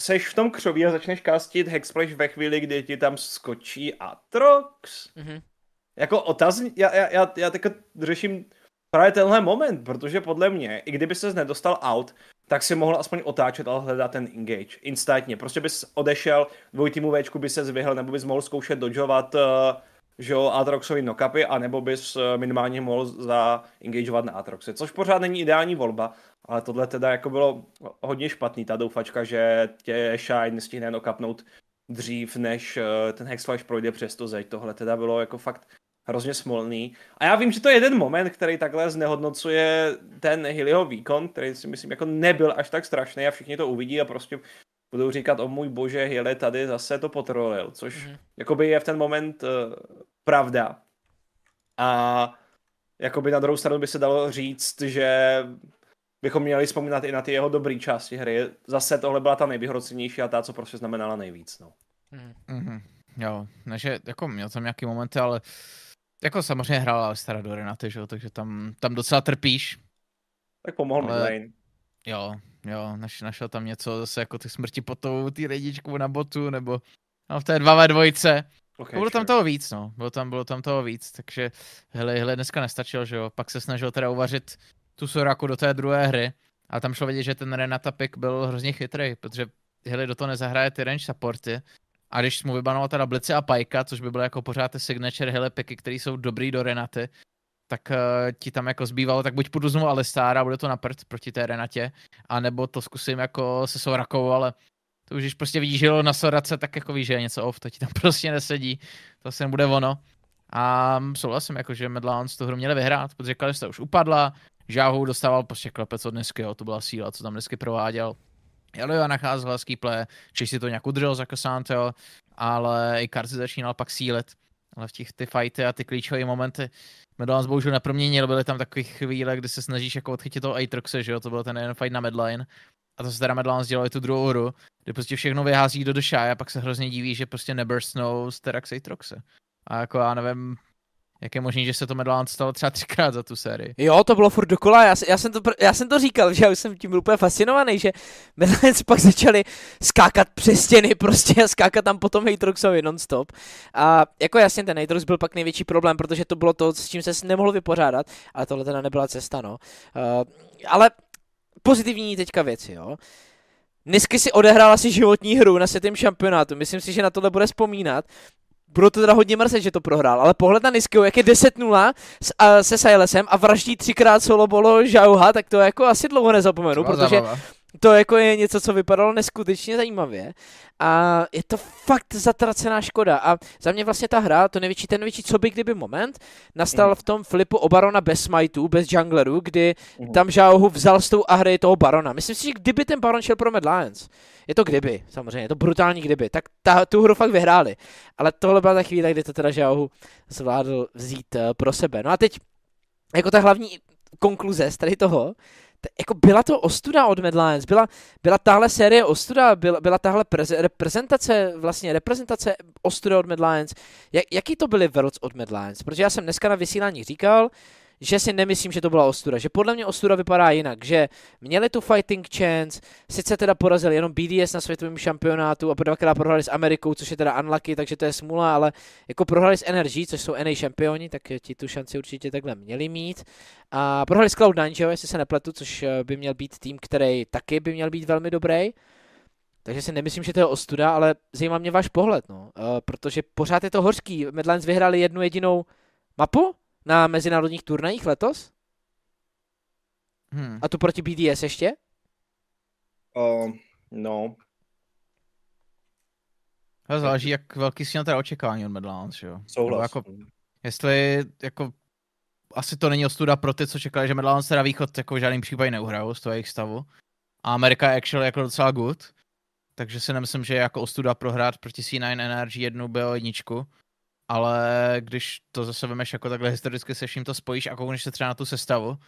Speaker 2: seš v tom křoví a začneš kastit Hexsplash ve chvíli, kdy ti tam skočí Atrox. Mm-hmm. Jako otazní, já, já, já, já teďka řeším právě tenhle moment, protože podle mě, i kdyby ses nedostal out, tak si mohl aspoň otáčet, ale hledat ten engage instantně. Prostě bys odešel, dvojtýmu Včku by se zvyhl, nebo bys mohl zkoušet dodžovat uh, že jo, Aatroxovi nokapy, anebo bys eh, minimálně mohl za engageovat na Aatroxe, což pořád není ideální volba, ale tohle teda jako bylo hodně špatný, ta doufačka, že tě Shine stihne nokapnout dřív, než eh, ten Hexflash projde přes to zeď. Tohle teda bylo jako fakt hrozně smolný. A já vím, že to je jeden moment, který takhle znehodnocuje ten Hillyho výkon, který si myslím jako nebyl až tak strašný a všichni to uvidí a prostě budou říkat, o můj bože, Hilly tady zase to potrolil, což mm-hmm. jakoby je v ten moment uh, pravda. A jakoby na druhou stranu by se dalo říct, že bychom měli vzpomínat i na ty jeho dobré části hry. Zase tohle byla ta nejvyhrocenější a ta, co prostě znamenala nejvíc. No.
Speaker 3: Mm-hmm. Jo, takže jako měl tam nějaký momenty, ale jako samozřejmě hrál Alistara do Renaty, že jo, takže tam, tam docela trpíš.
Speaker 2: Tak pomohl ale... lane.
Speaker 3: Jo, jo, naš, našel tam něco zase jako ty smrti potou, ty rejdičku na botu, nebo no, v té 2 ve dvojce. Okay, bylo sure. tam toho víc, no. Bylo tam, bylo tam toho víc, takže hele, hele, dneska nestačil, že jo. Pak se snažil teda uvařit tu Soraku do té druhé hry. A tam šlo vidět, že ten Renata pick byl hrozně chytrý, protože hele, do toho nezahraje ty range supporty. A když mu vybanoval teda Blici a Pajka, což by bylo jako pořád ty signature hele picky, které jsou dobrý do Renaty, tak uh, ti tam jako zbývalo, tak buď půjdu znovu Alistára, bude to na prd proti té Renatě, anebo to zkusím jako se Sorakou, ale to už když prostě vidíš, že na Sorace, tak jako víš, že je něco off, to ti tam prostě nesedí, to se nebude ono. A souhlasím, jako, že Medlans tu hru měli vyhrát, protože Kalista už upadla, Žáhu dostával prostě klepec od dnesky, jo, to byla síla, co tam dnesky prováděl. Elio nacházel hezký play, Češ si to nějak udržel za Cassandro, ale i Karzi začínal pak sílit. Ale v těch ty fighty a ty klíčové momenty Medlans bohužel neproměnil, byly tam takové chvíle, kdy se snažíš jako odchytit toho Aatroxe, že jo, to byl ten jeden fight na Medline. A to se teda dělal i tu druhou hru, kdy prostě všechno vyhází do The a pak se hrozně diví, že prostě neburstnou z Terax Aatroxe. A jako já nevím, jak je možné, že se to Medland stalo třeba třikrát za tu sérii?
Speaker 1: Jo, to bylo furt dokola, já, já, jsem to, já jsem to říkal, že já už jsem tím byl úplně fascinovaný, že Medlands pak začali skákat přes stěny prostě a skákat tam potom Hatroxovi nonstop. A jako jasně ten Hatrox byl pak největší problém, protože to bylo to, s čím se nemohl vypořádat, ale tohle teda nebyla cesta, no. Uh, ale pozitivní teďka věci, jo. Nisky si odehrál asi životní hru na světém šampionátu. Myslím si, že na tohle bude vzpomínat. Bylo to teda hodně mrzet, že to prohrál, ale pohled na Niskio, jak je 10-0 s, a, se Silesem a vraždí třikrát solo bolo Žauha, tak to jako asi dlouho nezapomenu, protože zábava to jako je něco, co vypadalo neskutečně zajímavě a je to fakt zatracená škoda a za mě vlastně ta hra, to největší, ten největší co by kdyby moment, nastal mm. v tom flipu o Barona bez smiteů, bez junglerů, kdy mm. tam Žáohu vzal s tou a hry toho Barona. Myslím si, že kdyby ten Baron šel pro Mad Lions, je to kdyby, samozřejmě, je to brutální kdyby, tak ta, tu hru fakt vyhráli. Ale tohle byla ta chvíle, kdy to teda Žáohu zvládl vzít uh, pro sebe. No a teď, jako ta hlavní konkluze z tady toho, jako byla to ostuda od Mad Lions, byla, byla tahle série ostuda, byla, byla tahle preze, reprezentace, vlastně reprezentace ostuda od Mad Lions. Jak, jaký to byly Worlds od Mad Lions? Protože já jsem dneska na vysílání říkal, že si nemyslím, že to byla ostuda, že podle mě ostuda vypadá jinak, že měli tu fighting chance, sice teda porazili jenom BDS na světovém šampionátu a dvakrát prohrali s Amerikou, což je teda unlucky, takže to je smula, ale jako prohrali s Energy, což jsou NA šampioni, tak ti tu šanci určitě takhle měli mít. A prohrali s Cloud9, že jo, jestli se nepletu, což eh, by měl být tým, který taky by měl být velmi dobrý. Takže si nemyslím, že to je ostuda, ale zajímá mě váš pohled, no. Uh, protože pořád je to hořký. Medlands vyhrali jednu jedinou mapu, na mezinárodních turnajích letos? Hmm. A tu proti BDS ještě?
Speaker 2: Uh, no.
Speaker 3: To záleží, jak velký si na teda očekávání od Medlands, jo?
Speaker 2: Souhlas.
Speaker 3: Jako, jestli, jako, asi to není ostuda pro ty, co čekali, že Medlands teda východ jako v žádném případě neuhrajou z toho jejich stavu. A Amerika je actually jako docela good. Takže si nemyslím, že je jako ostuda prohrát proti C9 Energy jednu BO jedničku ale když to zase vemeš jako takhle historicky se vším to spojíš a koukneš se třeba na tu sestavu,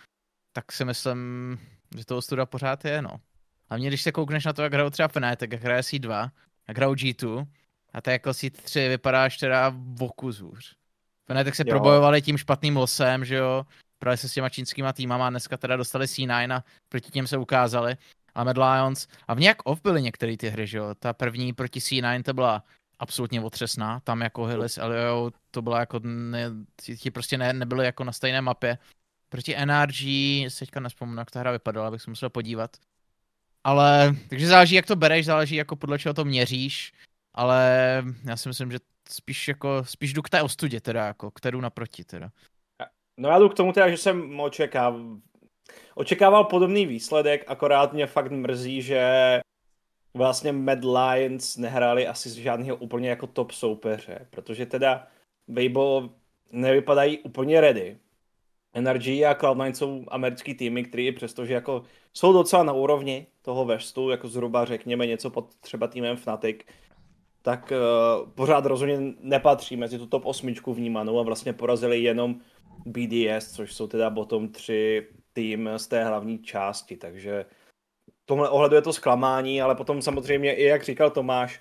Speaker 3: tak si myslím, že to ostuda pořád je, no. Hlavně když se koukneš na to, jak hrajou třeba Fnatic, jak hraje C2, jak hrajou G2, a to jako C3 vypadáš teda v oku zůř. Fnatic se jo. probojovali tím špatným losem, že jo, právě se s těma čínskýma týmama a dneska teda dostali C9 a proti těm se ukázali. A Mad Lions, a v nějak off byly některé ty hry, že jo, ta první proti C9 to byla absolutně otřesná. Tam jako Hillis, Elio, to bylo jako, ne, ti prostě ne, nebyly jako na stejné mapě. Proti NRG, se teďka nespomenu, jak ta hra vypadala, abych se musel podívat. Ale, takže záleží, jak to bereš, záleží jako podle čeho to měříš, ale já si myslím, že spíš jako, spíš jdu k té ostudě teda, jako, kterou naproti teda.
Speaker 2: No já jdu k tomu teda, že jsem očekával, očekával podobný výsledek, akorát mě fakt mrzí, že vlastně Mad Lions nehráli asi z žádného úplně jako top soupeře, protože teda Weibo nevypadají úplně ready. Energy a Cloud9 jsou americký týmy, který přestože jako jsou docela na úrovni toho Westu, jako zhruba řekněme něco pod třeba týmem Fnatic, tak uh, pořád rozhodně nepatří mezi tu top osmičku vnímanou a vlastně porazili jenom BDS, což jsou teda bottom 3 tým z té hlavní části, takže v tomhle ohledu je to zklamání, ale potom samozřejmě i jak říkal Tomáš,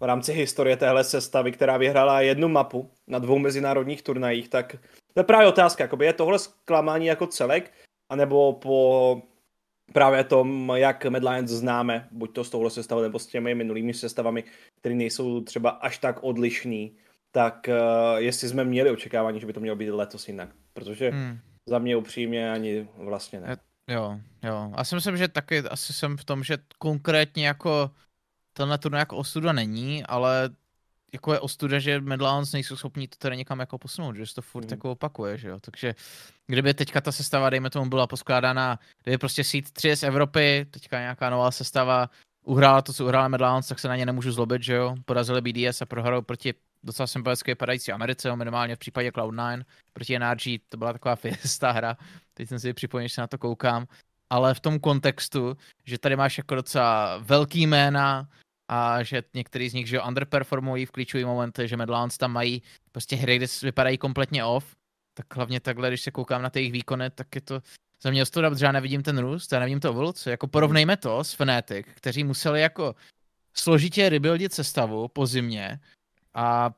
Speaker 2: v rámci historie téhle sestavy, která vyhrála jednu mapu na dvou mezinárodních turnajích, tak to je právě otázka, jakoby je tohle zklamání jako celek, anebo po právě tom, jak Mad Lions známe, buď to s touhle sestavou, nebo s těmi minulými sestavami, které nejsou třeba až tak odlišný, tak uh, jestli jsme měli očekávání, že by to mělo být letos jinak. Protože hmm. za mě upřímně ani vlastně ne.
Speaker 3: Jo, jo. A si myslím, že taky asi jsem v tom, že konkrétně jako tenhle turnaj jako ostuda není, ale jako je ostuda, že Medlions nejsou schopni to tady někam jako posunout, že se to furt mm. jako opakuje, že jo. Takže kdyby teďka ta sestava, dejme tomu, byla poskládána, kdyby prostě seed 3 z Evropy, teďka nějaká nová sestava, uhrála to, co uhrála Medlions, tak se na ně nemůžu zlobit, že jo. Porazili BDS a prohrál proti docela sympatické padající Americe, minimálně v případě Cloud9, proti NRG, to byla taková fiesta hra, teď jsem si připomněl, že na to koukám, ale v tom kontextu, že tady máš jako docela velký jména, a že některý z nich, že underperformují v klíčový momenty, že Medlans tam mají prostě hry, kde vypadají kompletně off, tak hlavně takhle, když se koukám na jejich výkony, tak je to za mě ostuda, protože já nevidím ten růst, já nevidím to evoluci. Jako porovnejme to s Fnatic, kteří museli jako složitě rebuildit sestavu po zimě a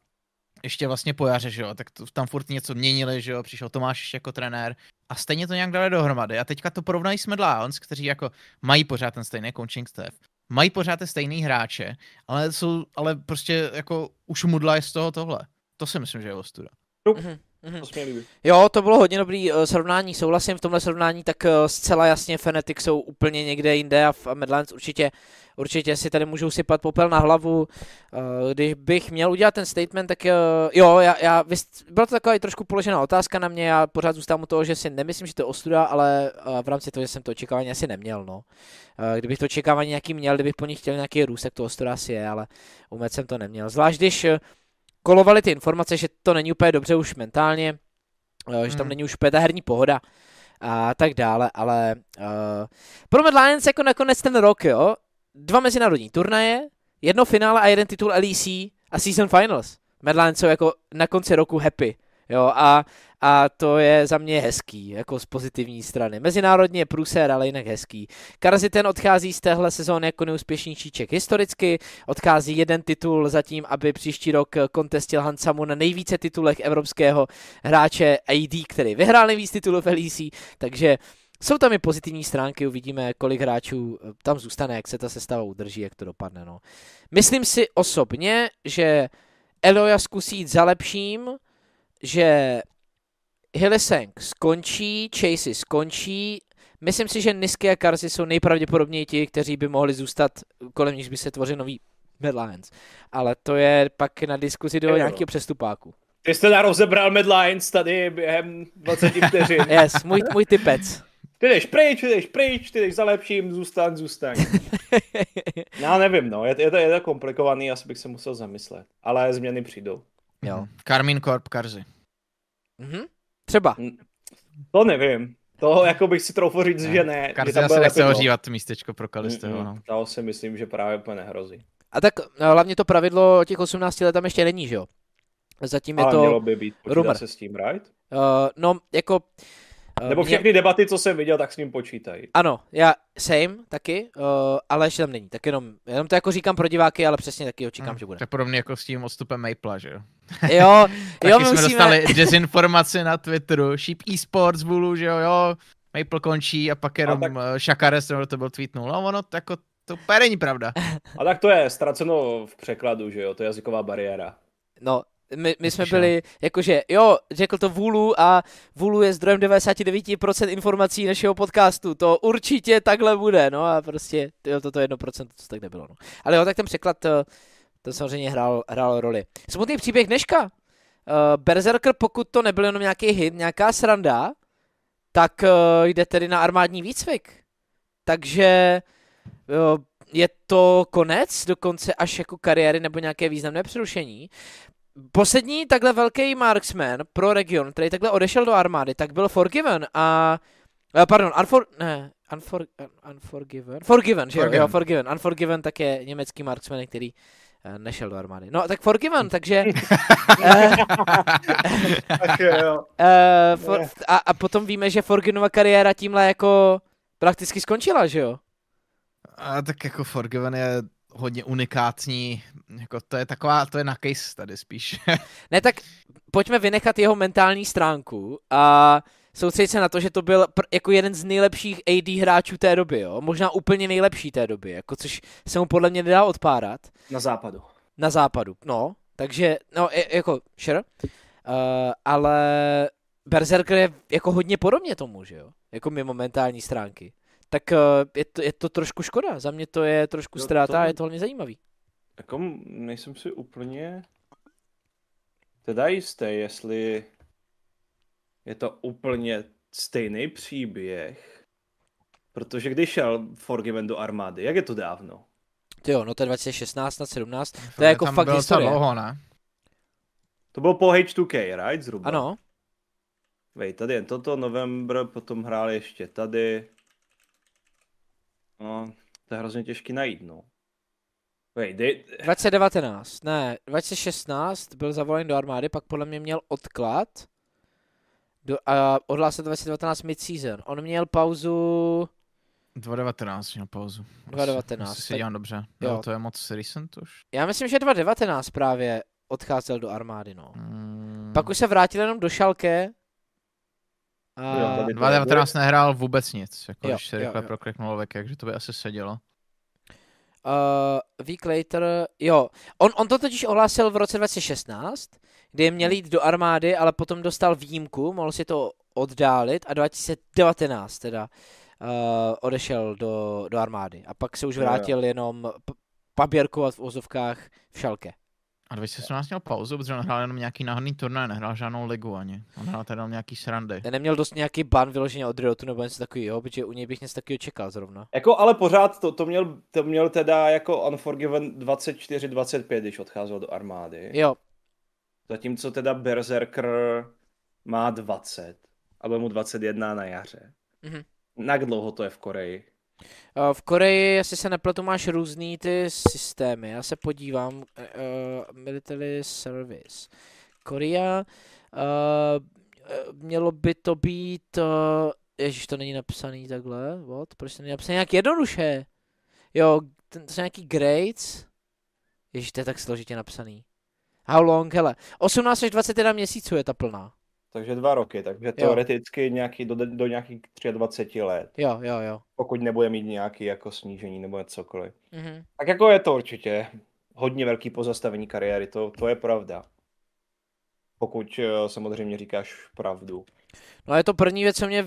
Speaker 3: ještě vlastně po jaře, že jo, tak to, tam furt něco měnili, že jo, přišel Tomáš jako trenér a stejně to nějak dali dohromady a teďka to porovnají s Medlions, kteří jako mají pořád ten stejný coaching staff, mají pořád ty stejný hráče, ale jsou, ale prostě jako už mudla je z toho tohle. To si myslím, že je ostuda.
Speaker 2: Mm-hmm. Mm-hmm.
Speaker 1: Jo, to bylo hodně dobrý uh, srovnání, souhlasím v tomhle srovnání, tak uh, zcela jasně Fnatic jsou úplně někde jinde a, v Medlands určitě, určitě si tady můžou sypat popel na hlavu. Uh, když bych měl udělat ten statement, tak uh, jo, já, já, byla to taková trošku položená otázka na mě, já pořád zůstávám u toho, že si nemyslím, že to je ostuda, ale uh, v rámci toho, že jsem to očekávání asi neměl, no. Uh, kdybych to očekávání nějaký měl, kdybych po nich chtěl nějaký růst, tak to ostuda asi je, ale umět jsem to neměl. Zvlášť když uh, kolovaly ty informace, že to není úplně dobře už mentálně, uh, že tam hmm. není už úplně ta herní pohoda a tak dále, ale uh, pro Mad Lions jako nakonec ten rok, jo, dva mezinárodní turnaje, jedno finále a jeden titul LEC a Season Finals. Mad Lions jsou jako na konci roku happy, jo, a a to je za mě hezký, jako z pozitivní strany. Mezinárodně je průser, ale jinak hezký. Karzi ten odchází z téhle sezóny jako neúspěšnější Ček historicky, odchází jeden titul zatím, aby příští rok kontestil Hansamu na nejvíce titulech evropského hráče AD, který vyhrál nejvíc titulů v LEC, takže jsou tam i pozitivní stránky, uvidíme, kolik hráčů tam zůstane, jak se ta sestava udrží, jak to dopadne. No. Myslím si osobně, že Eloja zkusí jít za lepším, že Hilliseng skončí, Chasey skončí, myslím si, že Nisky a Karzy jsou nejpravděpodobněji ti, kteří by mohli zůstat, kolem nich by se tvořil nový Mad Lions. Ale to je pak na diskuzi do nějakého přestupáku.
Speaker 2: Ty jste nám rozebral Mad Lions tady během 20 vteřin.
Speaker 1: yes, můj, můj typec.
Speaker 2: Ty jdeš pryč, ty jdeš pryč, ty jdeš za lepším, zůstaň, zůstaň. Já nevím, no, je, je, to, je to komplikovaný, asi bych se musel zamyslet. Ale změny přijdou.
Speaker 3: Jo. Carmin Corp, Karzy.
Speaker 1: Mhm. Třeba.
Speaker 2: To nevím. To jako bych si troufl říct, ne. že ne.
Speaker 3: Karzi asi nechce ohřívat místečko pro Kalisteho. No.
Speaker 2: To si myslím, že právě úplně nehrozí.
Speaker 1: A tak no, hlavně to pravidlo těch 18 let tam ještě není, že jo? Zatím
Speaker 2: Ale
Speaker 1: je to
Speaker 2: mělo by být, rumor. se s tím, right?
Speaker 1: Uh, no, jako
Speaker 2: Eh, Nebo všechny mě... debaty, co jsem viděl, tak s ním počítají.
Speaker 1: Ano, já same taky, uh, ale ještě tam není. Tak jenom, jenom to jako říkám pro diváky, ale přesně taky očekám, hmm, že bude.
Speaker 3: To je podobně jako s tím odstupem Maple, že jo?
Speaker 1: Jo,
Speaker 3: taky
Speaker 1: jo,
Speaker 3: jsme musíme... dostali dezinformace na Twitteru, Sheep eSports Bulu, že jo, jo, Maple končí a pak jenom a tak... Eh, Shakares, nebo to byl tweetnul. No ono to jako, to úplně není pravda.
Speaker 2: A tak to je ztraceno v překladu, že jo, to je jazyková bariéra.
Speaker 1: No, My, my jsme byli, jakože, jo, řekl to Vulu a Vulu je zdrojem 99% informací našeho podcastu, to určitě takhle bude, no a prostě, jo, toto 1% to tak nebylo, no. Ale jo, tak ten překlad, to, to samozřejmě hrál, hrál roli. Smutný příběh dneška. Uh, Berserker, pokud to nebyl jenom nějaký hit, nějaká sranda, tak uh, jde tedy na armádní výcvik. Takže uh, je to konec, dokonce až jako kariéry nebo nějaké významné přerušení. Poslední takhle velký marksman pro region, který takhle odešel do armády, tak byl Forgiven a... Pardon, Unfor... Ne, Unfor, Unforgiven? Forgiven, že jo? Forgiven. jo, Forgiven. Unforgiven tak je německý marksman, který nešel do armády. No, tak Forgiven, takže... a, a potom víme, že Forgivenova kariéra tímhle jako prakticky skončila, že jo?
Speaker 3: A tak jako Forgiven je hodně unikátní, jako to je taková, to je na case tady spíš.
Speaker 1: ne, tak pojďme vynechat jeho mentální stránku a soustředit se na to, že to byl pr- jako jeden z nejlepších AD hráčů té doby, jo? Možná úplně nejlepší té doby, jako což se mu podle mě nedá odpárat.
Speaker 2: Na západu.
Speaker 1: Na západu, no. Takže, no, jako, sure. Uh, ale Berserker je jako hodně podobně tomu, že jo? Jako mimo mentální stránky tak eh, je to, je to trošku škoda. Za mě to je trošku ztráta a je to hodně zajímavý.
Speaker 2: Jako nejsem si úplně teda jistý, jestli je to úplně stejný příběh, protože když šel Forgiven do armády, jak je to dávno?
Speaker 1: Ty jo, no to je 2016 na 17, to, to je jako fakt historie.
Speaker 3: Dlouho, ne?
Speaker 2: To bylo po H2K, right, zhruba?
Speaker 1: Ano.
Speaker 2: Vej, tady je toto, november, potom hrál ještě tady. No, to je hrozně těžký najít, no.
Speaker 1: Wait, they... 2019, ne, 2016 byl zavolen do armády, pak podle mě měl odklad do, a odhlásil 2019 mid-season. On měl pauzu...
Speaker 3: 2019 měl pauzu.
Speaker 1: 2019.
Speaker 3: Asi si dělám dobře. Jo. jo. to je moc recent už.
Speaker 1: Já myslím, že 2019 právě odcházel do armády, no. Hmm. Pak už se vrátil jenom do Šalke,
Speaker 3: a... 2019 nehrál vůbec nic, jako jo, když se rychle prokliknul vek, takže to by asi sedělo.
Speaker 1: Uh, week later, jo, on, on to totiž ohlásil v roce 2016, kdy měl jít do armády, ale potom dostal výjimku, mohl si to oddálit a 2019 teda uh, odešel do, do armády. A pak se už vrátil jenom paběrkovat v ozovkách v šalke.
Speaker 3: A 2017 měl pauzu, protože on hrál jenom nějaký náhodný turnaj, nehrál žádnou ligu ani. On hrál teda nějaký srandy.
Speaker 1: Ten neměl dost nějaký ban vyloženě od Riotu nebo něco takového, protože u něj bych něco takového čekal zrovna.
Speaker 2: Jako, ale pořád to, to, měl, to měl teda jako Unforgiven 24-25, když odcházel do armády.
Speaker 1: Jo.
Speaker 2: Zatímco teda Berserker má 20 a bude mu 21 na jaře. Mhm. Jak dlouho to je v Koreji?
Speaker 1: Eh, v Koreji, jestli se nepletu, máš různý ty systémy. Já se podívám. Uh, military Service. Korea. Uh, mělo by to být... Uh, Ježíš, to není napsaný takhle. What? Proč to není napsaný nějak jednoduše? Jo, ten, to jsou nějaký grades. Ježíš, to je tak složitě napsaný. How long, hele. 18 až 21 měsíců je ta plná.
Speaker 2: Takže dva roky, takže teoreticky nějaký do, do nějakých 23 let.
Speaker 1: Jo, jo, jo.
Speaker 2: Pokud nebude mít nějaký jako snížení nebo cokoliv. Mm-hmm. Tak jako je to určitě hodně velký pozastavení kariéry, to, to je pravda. Pokud eh, samozřejmě říkáš pravdu.
Speaker 1: No a je to první věc, co mě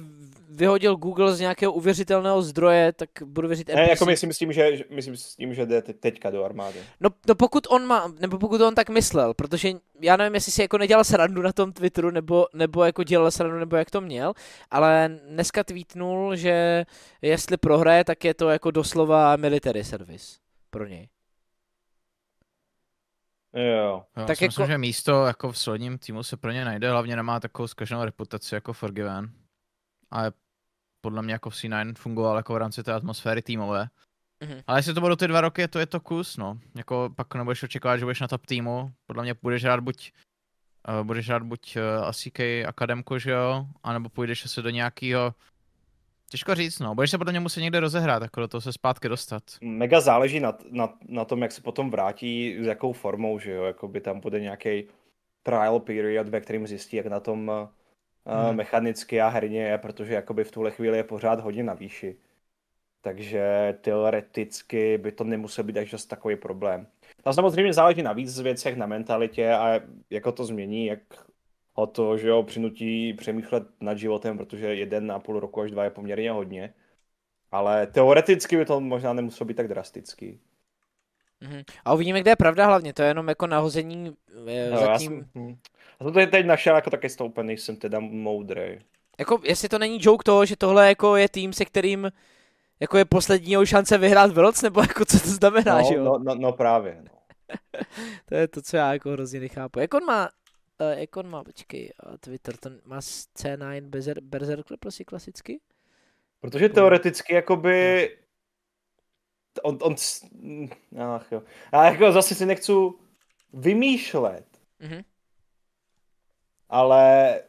Speaker 1: vyhodil Google z nějakého uvěřitelného zdroje, tak budu věřit
Speaker 2: NPC. Ne, jako myslím s tím, že, myslím s tím, že jde teďka do armády.
Speaker 1: No, no, pokud on má, nebo pokud on tak myslel, protože já nevím, jestli si jako nedělal srandu na tom Twitteru, nebo, nebo jako dělal srandu, nebo jak to měl, ale dneska tweetnul, že jestli prohraje, tak je to jako doslova military service pro něj.
Speaker 2: Jo.
Speaker 3: jo tak jako... myslím, že místo jako v solidním týmu se pro ně najde, hlavně nemá takovou zkaženou reputaci jako Forgiven. A podle mě jako v C9 fungoval jako v rámci té atmosféry týmové. Mm-hmm. Ale jestli to budou ty dva roky, to je to kus, no. Jako pak nebudeš očekávat, že budeš na top týmu. Podle mě budeš hrát buď uh, budeš hrát buď uh, eh, ACK Akademku, že jo, anebo půjdeš asi do nějakého Těžko říct, no. Budeš se podle mě muset někde rozehrát, jako do toho se zpátky dostat.
Speaker 2: Mega záleží na, na, na tom, jak se potom vrátí, s jakou formou, že jo. Jakoby tam bude nějaký trial period, ve kterým zjistí, jak na tom hmm. mechanicky a herně je, protože jakoby v tuhle chvíli je pořád hodně na výši. Takže teoreticky by to nemusel být až takový problém. tam samozřejmě záleží na víc věcech, na mentalitě a jako to změní, jak ho to, že jo, přinutí přemýšlet nad životem, protože jeden a půl roku až dva je poměrně hodně. Ale teoreticky by to možná nemuselo být tak drastický.
Speaker 1: Mm-hmm. A uvidíme, kde je pravda hlavně, to je jenom jako nahození
Speaker 2: no, zatím... Já jsem, hm. já jsem to teď našel, jako taky úplně nejsem teda moudrý.
Speaker 1: Jako, jestli to není joke toho, že tohle jako je tým, se kterým jako je poslední šance vyhrát Worlds, nebo jako co to znamená,
Speaker 2: no,
Speaker 1: že jo?
Speaker 2: No, no, no právě, no.
Speaker 1: to je to, co já jako hrozně nechápu. Jak on má, uh, jak on má, počkej, uh, Twitter, to má C9 Berser, Berserker prostě klasicky?
Speaker 2: Protože teoreticky jakoby on, on, ach jo. Já jako zase si nechci vymýšlet. Mm-hmm. Ale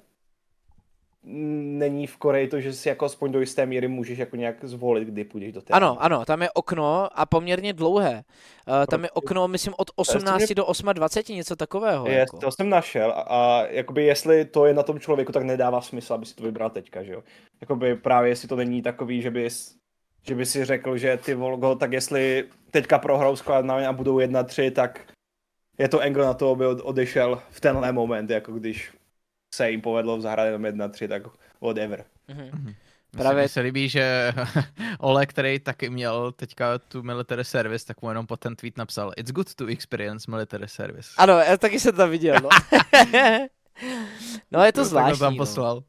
Speaker 2: není v Koreji to, že si jako aspoň do jisté míry můžeš jako nějak zvolit, kdy půjdeš do té.
Speaker 1: Ano, ano, tam je okno a poměrně dlouhé. Uh, tam je okno, myslím, od 18 mě... do 28, něco takového.
Speaker 2: Je,
Speaker 1: jako.
Speaker 2: to jsem našel a, a jakoby jestli to je na tom člověku, tak nedává smysl, aby si to vybral teďka, že jo. Jakoby právě jestli to není takový, že bys že by si řekl, že ty Volgo, tak jestli teďka prohrou s a budou 1-3, tak je to angle na to, aby odešel v tenhle moment, jako když se jim povedlo zahrát jenom 1-3, tak whatever. Mm-hmm.
Speaker 3: Právě se líbí, že Ole, který taky měl teďka tu military service, tak mu jenom po ten tweet napsal It's good to experience military service.
Speaker 1: Ano, já taky jsem to viděl, no. no je to zvláštní.
Speaker 3: tam no. poslal. No.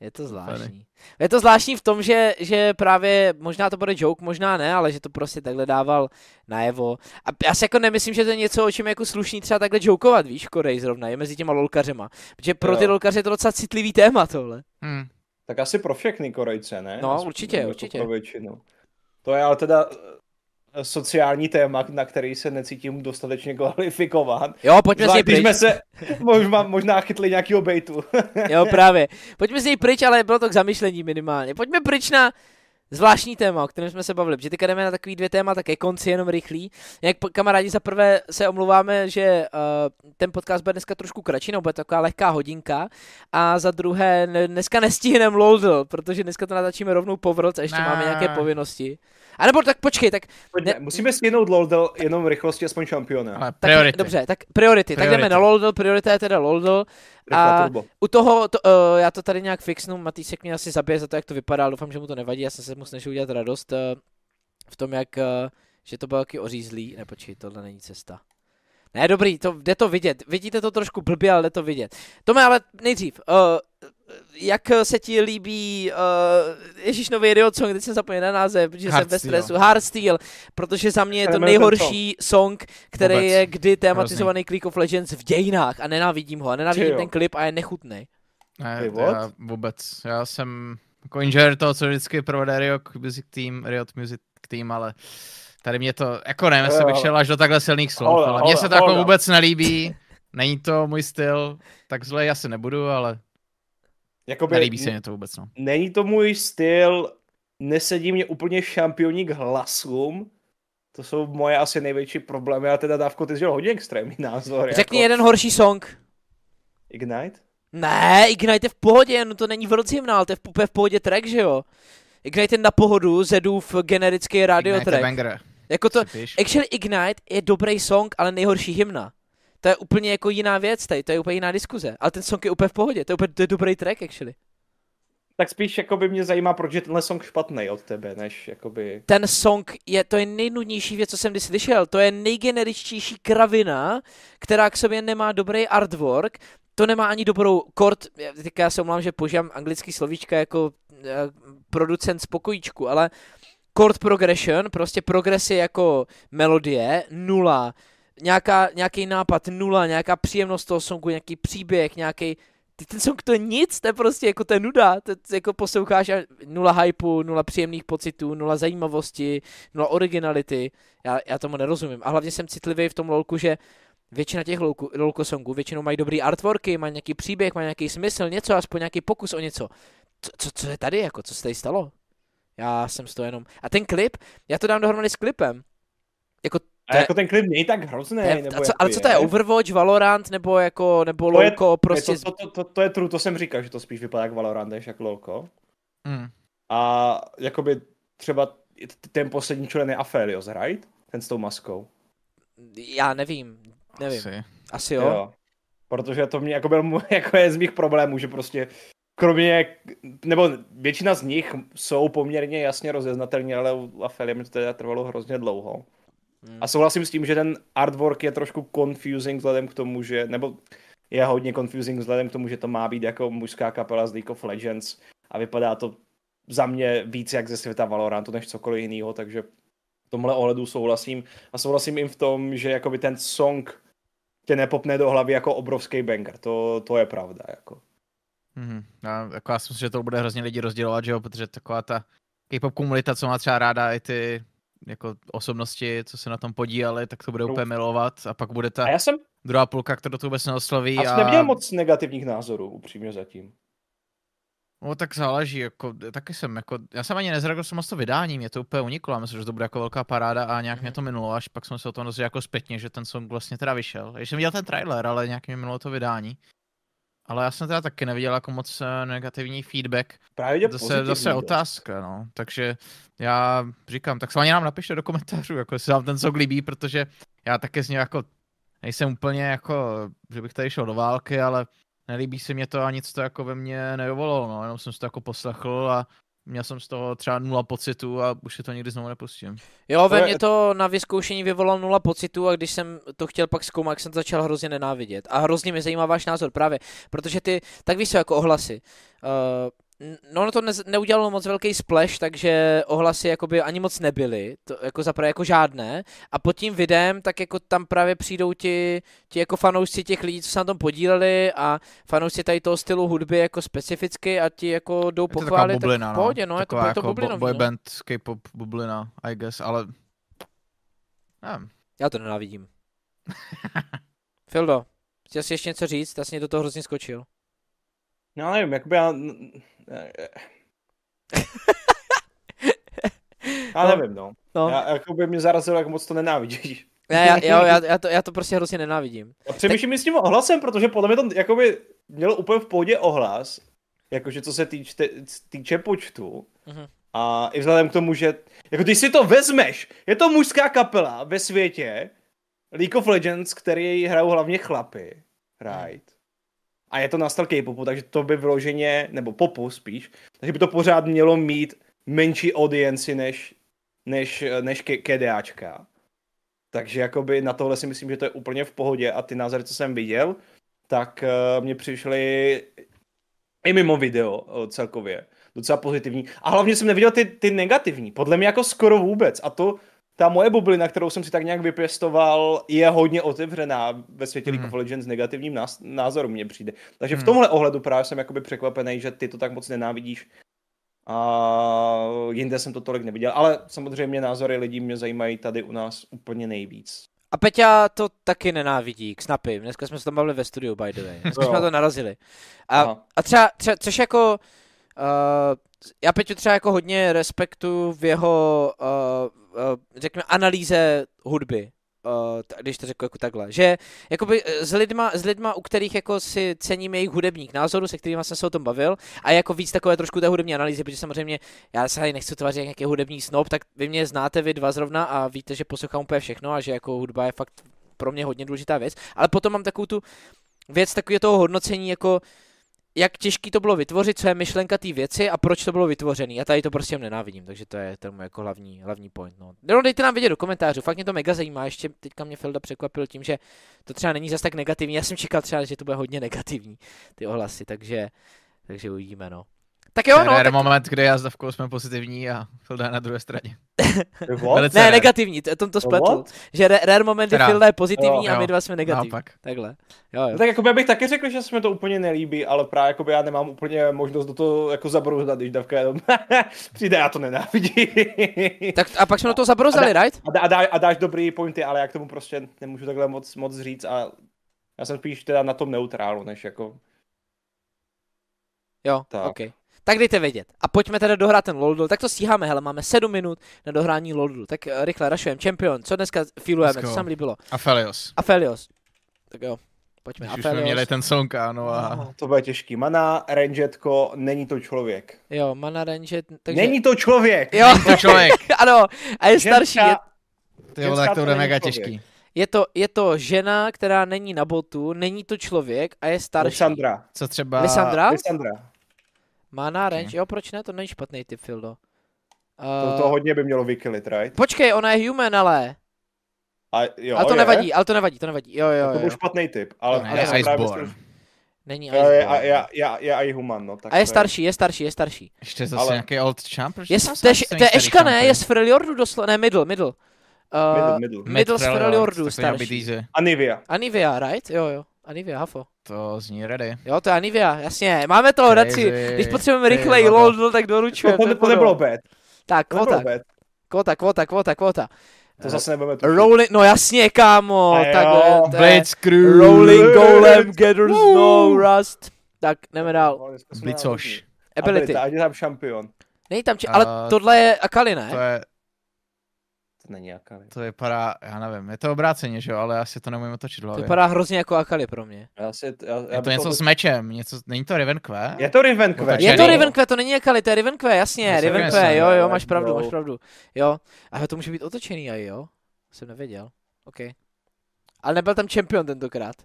Speaker 1: Je to zvláštní. Je to zvláštní v tom, že, že právě možná to bude joke, možná ne, ale že to prostě takhle dával najevo. A já si jako nemyslím, že to je něco, o čem jako slušný třeba takhle jokovat, víš, Korej zrovna, je mezi těma lolkařema. Protože pro jo. ty lolkaře je to docela citlivý téma tohle. Hmm.
Speaker 2: Tak asi pro všechny Korejce, ne?
Speaker 1: No, určitě, jako určitě.
Speaker 2: Pro většinu. To je ale teda sociální téma, na který se necítím dostatečně kvalifikován.
Speaker 1: Jo, pojďme si pryč.
Speaker 2: jsme se možná, možná chytli nějakýho bejtu.
Speaker 1: jo, právě. Pojďme si pryč, ale bylo to k zamyšlení minimálně. Pojďme pryč na zvláštní téma, o kterém jsme se bavili, protože teďka jdeme na takový dvě témata ke konci, jenom rychlý. Jak kamarádi za prvé se omluváme, že uh, ten podcast bude dneska trošku kratší, nebo bude taková lehká hodinka, a za druhé dneska nestihneme LOL, protože dneska to natáčíme rovnou po a ještě ne. máme nějaké povinnosti. A nebo tak počkej, tak...
Speaker 2: Ne... Musíme stihnout LOL jenom rychlosti aspoň šampiona.
Speaker 1: Ale priority. Tak, dobře, tak priority. priority. Tak jdeme na LOL, priorita je teda LOL. A u toho, to, uh, já to tady nějak fixnu, Matýsek mě asi zabije za to, jak to vypadá, doufám, že mu to nevadí, já jsem se mu snažil udělat radost uh, v tom, jak, uh, že to bylo taky ořízlý, ne počkej, tohle není cesta. Ne, dobrý, to, jde to vidět. Vidíte to trošku blbě, ale jde to vidět. Tome, ale nejdřív, uh, jak se ti líbí uh, Ježíš nový idiot song, teď jsem zapomněl na název, protože Hard jsem ve stresu. Hard Steel, protože za mě je to nejhorší song, který Vůbec. je kdy tematizovaný Hrozný. League of Legends v dějinách a nenávidím ho a nenávidím ten klip a je nechutný.
Speaker 3: Ne, já vůbec. Já jsem jako inženýr toho, co vždycky provede Riot Music Team, Riot Music Team, ale tady mě to, jako nevím, jestli bych šel až do takhle silných slov, ale mně se to jako vůbec nelíbí. Není to můj styl, tak zle asi nebudu, ale Jakoby, Nelíbí se mě to vůbec, no.
Speaker 2: Není to můj styl, nesedí mě úplně šampioni k hlasům, to jsou moje asi největší problémy, a teda Dávko, ty jsi hodně extrémní názor.
Speaker 1: Řekni jako... jeden horší song.
Speaker 2: Ignite?
Speaker 1: Ne, Ignite je v pohodě, no to není v ale to je v, v pohodě track, že jo? Ignite je na pohodu, Zedův generický radio Ignite track. Jako to, actually Ignite je dobrý song, ale nejhorší hymna. To je úplně jako jiná věc tady, to je úplně jiná diskuze. Ale ten song je úplně v pohodě, to je úplně to je dobrý track actually.
Speaker 2: Tak spíš jako by mě zajímá, proč je tenhle song špatný od tebe, než jakoby...
Speaker 1: Ten song je, to je nejnudnější věc, co jsem kdy slyšel. To je nejgeneričtější kravina, která k sobě nemá dobrý artwork, to nemá ani dobrou kord, teďka já se omlám, že používám anglický slovíčka jako uh, producent spokojíčku, ale chord progression, prostě progresy jako melodie, nula, nějaká, nějaký nápad, nula, nějaká příjemnost toho songu, nějaký příběh, nějaký ty ten song to je nic, to je prostě jako je nuda, to jako posloucháš a nula hypeu, nula příjemných pocitů, nula zajímavosti, nula originality, já, já tomu nerozumím a hlavně jsem citlivý v tom lolku, že většina těch lolku, lolko songů většinou mají dobrý artworky, mají nějaký příběh, mají nějaký smysl, něco, aspoň nějaký pokus o něco. Co, co, co je tady, jako, co se tady stalo? Já jsem z toho jenom... A ten klip, já to dám dohromady s klipem. Jako
Speaker 2: a jako ten klip není tak hrozný.
Speaker 1: Je, nebo co, ale co to je, Overwatch, Valorant, nebo jako, nebo to LOLko, je, prostě...
Speaker 2: To, to, to, to, je true, to jsem říkal, že to spíš vypadá jak Valorant, než jak LOLko.
Speaker 3: Hmm.
Speaker 2: A jakoby třeba ten poslední člen je Aphelios, right? Ten s tou maskou.
Speaker 1: Já nevím, nevím. Asi, Asi jo. jo.
Speaker 2: Protože to mě jako byl můj, jako je z mých problémů, že prostě kromě, nebo většina z nich jsou poměrně jasně rozeznatelní, ale u Afelia mi to teda trvalo hrozně dlouho. Hmm. A souhlasím s tím, že ten artwork je trošku confusing vzhledem k tomu, že, nebo je hodně confusing vzhledem k tomu, že to má být jako mužská kapela z League of Legends a vypadá to za mě víc jak ze světa Valorantu než cokoliv jiného, takže v tomhle ohledu souhlasím. A souhlasím i v tom, že jakoby ten song tě nepopne do hlavy jako obrovský banger. To, to je pravda. Jako.
Speaker 3: Mm-hmm. Já, jako já si myslím, že to bude hrozně lidi rozdělovat, že jo, protože taková ta K-pop komunita, co má třeba ráda i ty jako osobnosti, co se na tom podíleli, tak to bude úplně milovat a pak bude ta
Speaker 2: a já jsem...
Speaker 3: druhá půlka, kterou to vůbec neosloví.
Speaker 2: A jsem a... neviděl moc negativních názorů, upřímně zatím.
Speaker 3: No tak záleží, jako, taky jsem, jako, já jsem ani nezradil jsem moc to vydání, mě to úplně uniklo, já myslím, že to bude jako velká paráda a nějak mě to minulo, až pak jsem se o tom dozvěděl jako zpětně, že ten song vlastně teda vyšel. Ještě jsem viděl ten trailer, ale nějak mě minulo to vydání. Ale já jsem teda taky neviděl jako moc eh, negativní feedback.
Speaker 2: Právě
Speaker 3: zase, zase otázka, no. Takže já říkám, tak se ani nám napište do komentářů, jako se vám ten song líbí, protože já taky z něj jako nejsem úplně jako, že bych tady šel do války, ale nelíbí se mě to a nic to jako ve mně nedovolilo, no, jenom jsem si to jako poslechl a měl jsem z toho třeba nula pocitu a už si to nikdy znovu nepustím.
Speaker 1: Jo, ve mně to na vyzkoušení vyvolalo nula pocitu a když jsem to chtěl pak zkoumat, tak jsem to začal hrozně nenávidět. A hrozně mě zajímá váš názor právě, protože ty, tak víš jako ohlasy. Uh, No, no to ne, neudělalo moc velký splash, takže ohlasy jakoby ani moc nebyly, to jako zaprvé jako žádné. A pod tím videem tak jako tam právě přijdou ti, ti jako fanoušci těch lidí, co se na tom podíleli a fanoušci tady toho stylu hudby jako specificky a ti jako jdou pochválit.
Speaker 3: Je to bublina,
Speaker 1: tak v pohodě, no, no
Speaker 3: Taková
Speaker 1: je to,
Speaker 3: jako
Speaker 1: to bublinový,
Speaker 3: boy no. band, K-pop bublina, I guess, ale...
Speaker 1: Nevím. Já to nenávidím. Fildo, chtěl jsi ještě něco říct? Já jsem do toho hrozně skočil.
Speaker 2: No nevím, jakoby já... já no, nevím, no. no. Já, jakoby mě zarazilo, jak moc to nenávidíš.
Speaker 1: Ne, já, jo, já, já, to, já to prostě hrozně nenávidím.
Speaker 2: A přemýšlím tak... s tím ohlasem, protože podle mě to jakoby mělo úplně v pohodě ohlas, jakože co se týče, týče počtu. Uh-huh. A i vzhledem k tomu, že jako když si to vezmeš, je to mužská kapela ve světě, League of Legends, který hrajou hlavně chlapy, right? A je to na styl K-popu, takže to by vyloženě, nebo popu spíš, takže by to pořád mělo mít menší audienci než, než, než KDAčka. Takže jakoby na tohle si myslím, že to je úplně v pohodě a ty názory, co jsem viděl, tak uh, mě přišly i mimo video uh, celkově docela pozitivní. A hlavně jsem neviděl ty, ty negativní. Podle mě jako skoro vůbec. A to ta moje bublina, kterou jsem si tak nějak vypěstoval, je hodně otevřená ve světě hmm. League of Legends negativním názoru mně přijde. Takže hmm. v tomhle ohledu právě jsem jakoby překvapený, že ty to tak moc nenávidíš. A jinde jsem to tolik neviděl, ale samozřejmě názory lidí mě zajímají tady u nás úplně nejvíc.
Speaker 1: A Peťa to taky nenávidí, k Snapy. Dneska jsme se tam bavili ve studiu, by the way. Dneska jsme to narazili. A, a třeba, třeba, což jako, uh, já Peťu třeba jako hodně respektu v jeho uh, řekněme, analýze hudby, uh, když to řeknu jako takhle, že jakoby s lidma, s lidma, u kterých jako si cením jejich hudebních názorů, se kterými jsem se o tom bavil, a jako víc takové trošku té hudební analýzy, protože samozřejmě já se tady nechci tvářit nějaký hudební snob, tak vy mě znáte vy dva zrovna a víte, že poslouchám úplně všechno a že jako hudba je fakt pro mě hodně důležitá věc, ale potom mám takovou tu věc takového toho hodnocení jako jak těžký to bylo vytvořit, co je myšlenka té věci a proč to bylo vytvořené. Já tady to prostě nenávidím, takže to je ten můj jako hlavní, hlavní point. No. no. dejte nám vědět do komentářů, fakt mě to mega zajímá. Ještě teďka mě Felda překvapil tím, že to třeba není zase tak negativní. Já jsem čekal třeba, že to bude hodně negativní, ty ohlasy, takže, takže uvidíme, no. Tak jo, no.
Speaker 3: Tak... moment, kde já s Davkou jsme pozitivní a Filda na druhé straně.
Speaker 1: ne, rare. negativní, to, tom to spletl. Že rare moment je Filda je pozitivní jo, a my dva jsme negativní. Naopak. Takhle. Jo, jo.
Speaker 2: No, tak jako bych taky řekl, že se mi to úplně nelíbí, ale právě jako já nemám úplně možnost do toho jako zabrouzdat, když Davka jenom přijde, já to nenávidím.
Speaker 1: tak a pak jsme do toho zabrouzali, a right?
Speaker 2: A, dá, a dáš dobrý pointy, ale já k tomu prostě nemůžu takhle moc, moc říct a já jsem spíš teda na tom neutrálu, než jako...
Speaker 1: Jo, tak. Okay tak dejte vědět. A pojďme teda dohrát ten LOL, tak to stíháme, hele, máme 7 minut na dohrání LOL. Tak uh, rychle, rašujeme, Champion, co dneska filujeme, co se mi líbilo?
Speaker 3: Aphelios.
Speaker 1: Aphelios. Tak jo, pojďme,
Speaker 3: Když už jsme měli ten song, ano. A... No,
Speaker 2: to bude těžký. Mana, Rangetko, není to člověk.
Speaker 1: Jo, Mana, Ranget,
Speaker 2: takže... Není to člověk!
Speaker 1: Jo,
Speaker 3: není to člověk.
Speaker 1: ano, a je Ženská, starší. Je...
Speaker 3: Ty vole, tak to bude mega člověk. těžký.
Speaker 1: Je to, je to žena, která není na botu, není to člověk a je starší.
Speaker 2: Lysandra.
Speaker 3: Co třeba...
Speaker 1: Lysandra?
Speaker 2: Lysandra.
Speaker 1: Má na range, jo, proč ne? To není špatný typ, Fildo. Uh,
Speaker 2: To, to hodně by mělo vykilit, right?
Speaker 1: Počkej, ona je human, ale.
Speaker 2: A, jo,
Speaker 1: ale to
Speaker 2: je.
Speaker 1: nevadí, ale to nevadí, to nevadí. Jo, jo,
Speaker 2: To byl špatný typ, ale,
Speaker 3: To ne,
Speaker 2: ale
Speaker 3: je
Speaker 2: právě
Speaker 3: Iceborne.
Speaker 1: Není
Speaker 2: je, je,
Speaker 1: Iceborne.
Speaker 2: je, je, je, je i human, no. Tak
Speaker 1: A je
Speaker 2: to
Speaker 1: starší, je starší, je starší.
Speaker 3: Ještě zase
Speaker 2: Ale-
Speaker 3: nějaký old champ?
Speaker 1: Je, to je, je Eška, ne? Je z Freljordu doslova, ne, middle, middle.
Speaker 2: middle,
Speaker 1: Uh,
Speaker 2: middle.
Speaker 1: middle z
Speaker 3: Freljord,
Speaker 1: Freljordu, starší.
Speaker 2: Anivia.
Speaker 1: Anivia, right? Jo, jo. Anivia, hafo.
Speaker 3: To zní ready.
Speaker 1: Jo, to je Anivia, jasně. Máme to, Daci.
Speaker 3: Crazy.
Speaker 1: Když potřebujeme
Speaker 3: vado.
Speaker 1: lol, no, tak
Speaker 2: To,
Speaker 1: doručujeme.
Speaker 2: to, to nebylo bad.
Speaker 1: Tak,
Speaker 2: To nebylo
Speaker 1: kvota, kvota, kvota, kvota, kvota.
Speaker 2: To zase nebudeme tušit.
Speaker 1: Rolling, no jasně, kámo.
Speaker 2: A jo,
Speaker 1: Tak, to je
Speaker 3: Blitzkrieg.
Speaker 1: Rolling Golem. Gathers no Rust. Tak, jdeme dál.
Speaker 2: No,
Speaker 3: Blitzoš.
Speaker 2: náhodní.
Speaker 1: Ability.
Speaker 2: Ať je tam šampion.
Speaker 1: Není tam, či- ale tohle je Akali,
Speaker 3: To
Speaker 1: ne?
Speaker 3: je,
Speaker 2: To není jaká.
Speaker 3: to vypadá, já nevím, je to obráceně, že jo, ale asi to nemůžu otočit v
Speaker 1: To
Speaker 3: hlavě.
Speaker 1: vypadá hrozně jako Akali pro mě.
Speaker 2: Já si, já, já
Speaker 3: Je to něco s mečem, něco, není to Riven Q?
Speaker 2: Je to Riven Quest.
Speaker 3: Otočený.
Speaker 1: Je to. Rivenque, to není Akali, to je Rivenque, jasně, Rivenque,
Speaker 3: myslel,
Speaker 1: jo, jo,
Speaker 2: ale
Speaker 1: máš pravdu,
Speaker 2: no.
Speaker 1: máš pravdu. Jo, a to může být otočený aj, jo? Jsem nevěděl, OK. Ale nebyl tam champion tentokrát.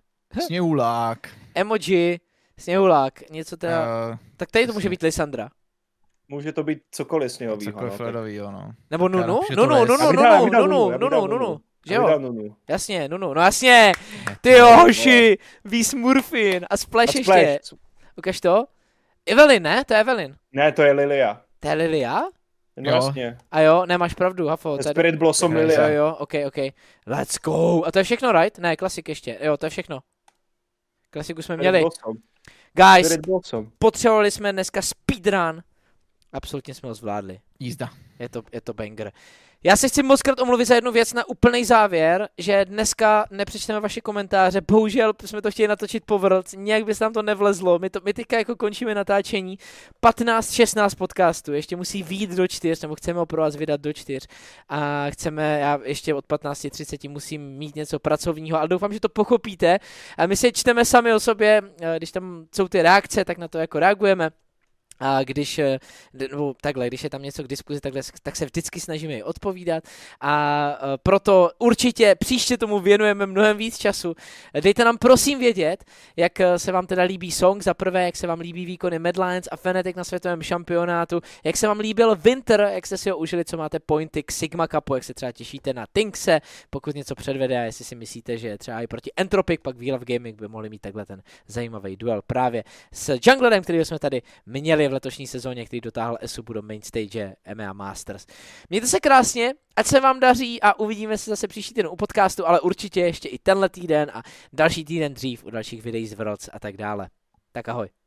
Speaker 3: Sněhulák.
Speaker 1: Emoji, Sněhulák, něco teda,
Speaker 3: Uh,
Speaker 1: tak tady to může být Lysandra.
Speaker 2: Může to být cokoliv sněhovýho.
Speaker 3: cokoliv
Speaker 2: no, tak-
Speaker 3: ledovýho, no.
Speaker 1: Nebo Nunu?
Speaker 3: už je to
Speaker 1: Nunu. Nunu, Nunu, Nunu,
Speaker 2: Nunu,
Speaker 1: Nunu,
Speaker 2: dal
Speaker 1: Nunu.
Speaker 2: Nunu.
Speaker 1: Že jo? Jasně, Nunu, no jasně. Ty jo, hoši, ví Smurfin a Splash
Speaker 2: A
Speaker 1: ještě. Ukaž to. Evelyn, ne? To je Evelyn.
Speaker 2: Ne, to je Lilia.
Speaker 1: To je Lilia?
Speaker 2: No
Speaker 3: Jo.
Speaker 2: jasně.
Speaker 1: A jo, nemáš pravdu, Hafo.
Speaker 2: To
Speaker 1: to
Speaker 2: je
Speaker 1: je-
Speaker 2: Spirit Blossom
Speaker 3: Crazy.
Speaker 1: Jo,
Speaker 2: Lilia.
Speaker 1: jo, ok, ok. Let's go. A to je všechno, right? Ne, klasik ještě. Jo, to je všechno. Klasiku jsme
Speaker 2: Spirit
Speaker 1: měli.
Speaker 2: Blossom.
Speaker 1: Guys,
Speaker 2: Spirit Blossom.
Speaker 1: potřebovali jsme dneska speedrun. Absolutně jsme ho zvládli.
Speaker 3: Jízda.
Speaker 1: Je to, je to banger. Já se chci moc krát omluvit za jednu věc na úplný závěr, že dneska nepřečteme vaše komentáře. Bohužel jsme to chtěli natočit po Worlds, nějak by se nám to nevlezlo. My, to, my teďka jako končíme natáčení 15-16 podcastů, ještě musí výjít do čtyř, nebo chceme ho pro vás vydat do čtyř. A chceme, já ještě od 15.30 musím mít něco pracovního, ale doufám, že to pochopíte. A my si čteme sami o sobě, eh, když tam jsou ty reakce, tak na to jako reagujeme. A když, eh, nebo takhle, když je tam něco k diskuzi, takhle, tak se vždycky snažíme i odpovídat. A eh, proto určitě příště tomu věnujeme mnohem víc času. Dejte nám prosím vědět, jak eh, se vám teda líbí song, za prvé, jak se vám líbí výkony Medlines a Fnatic na světovém šampionátu, jak se vám líbil Winter, jak jste si ho užili, co máte pointy k Sigma Cupu, jak se třeba těšíte na Tinkse, pokud něco předvede a jestli si myslíte, že třeba i proti Entropic, pak We Love Gaming by mohli mít takhle ten zajímavý duel právě s junglerem, který jsme tady měli v letošní sezóně, který dotáhl Esubu do main stage EMEA Masters. Mějte se krásně, ať se vám daří a uvidíme se zase příští týden u podcastu, ale určitě ještě i tenhle týden a další týden dřív u dalších videí z Worlds a tak dále. Tak ahoj.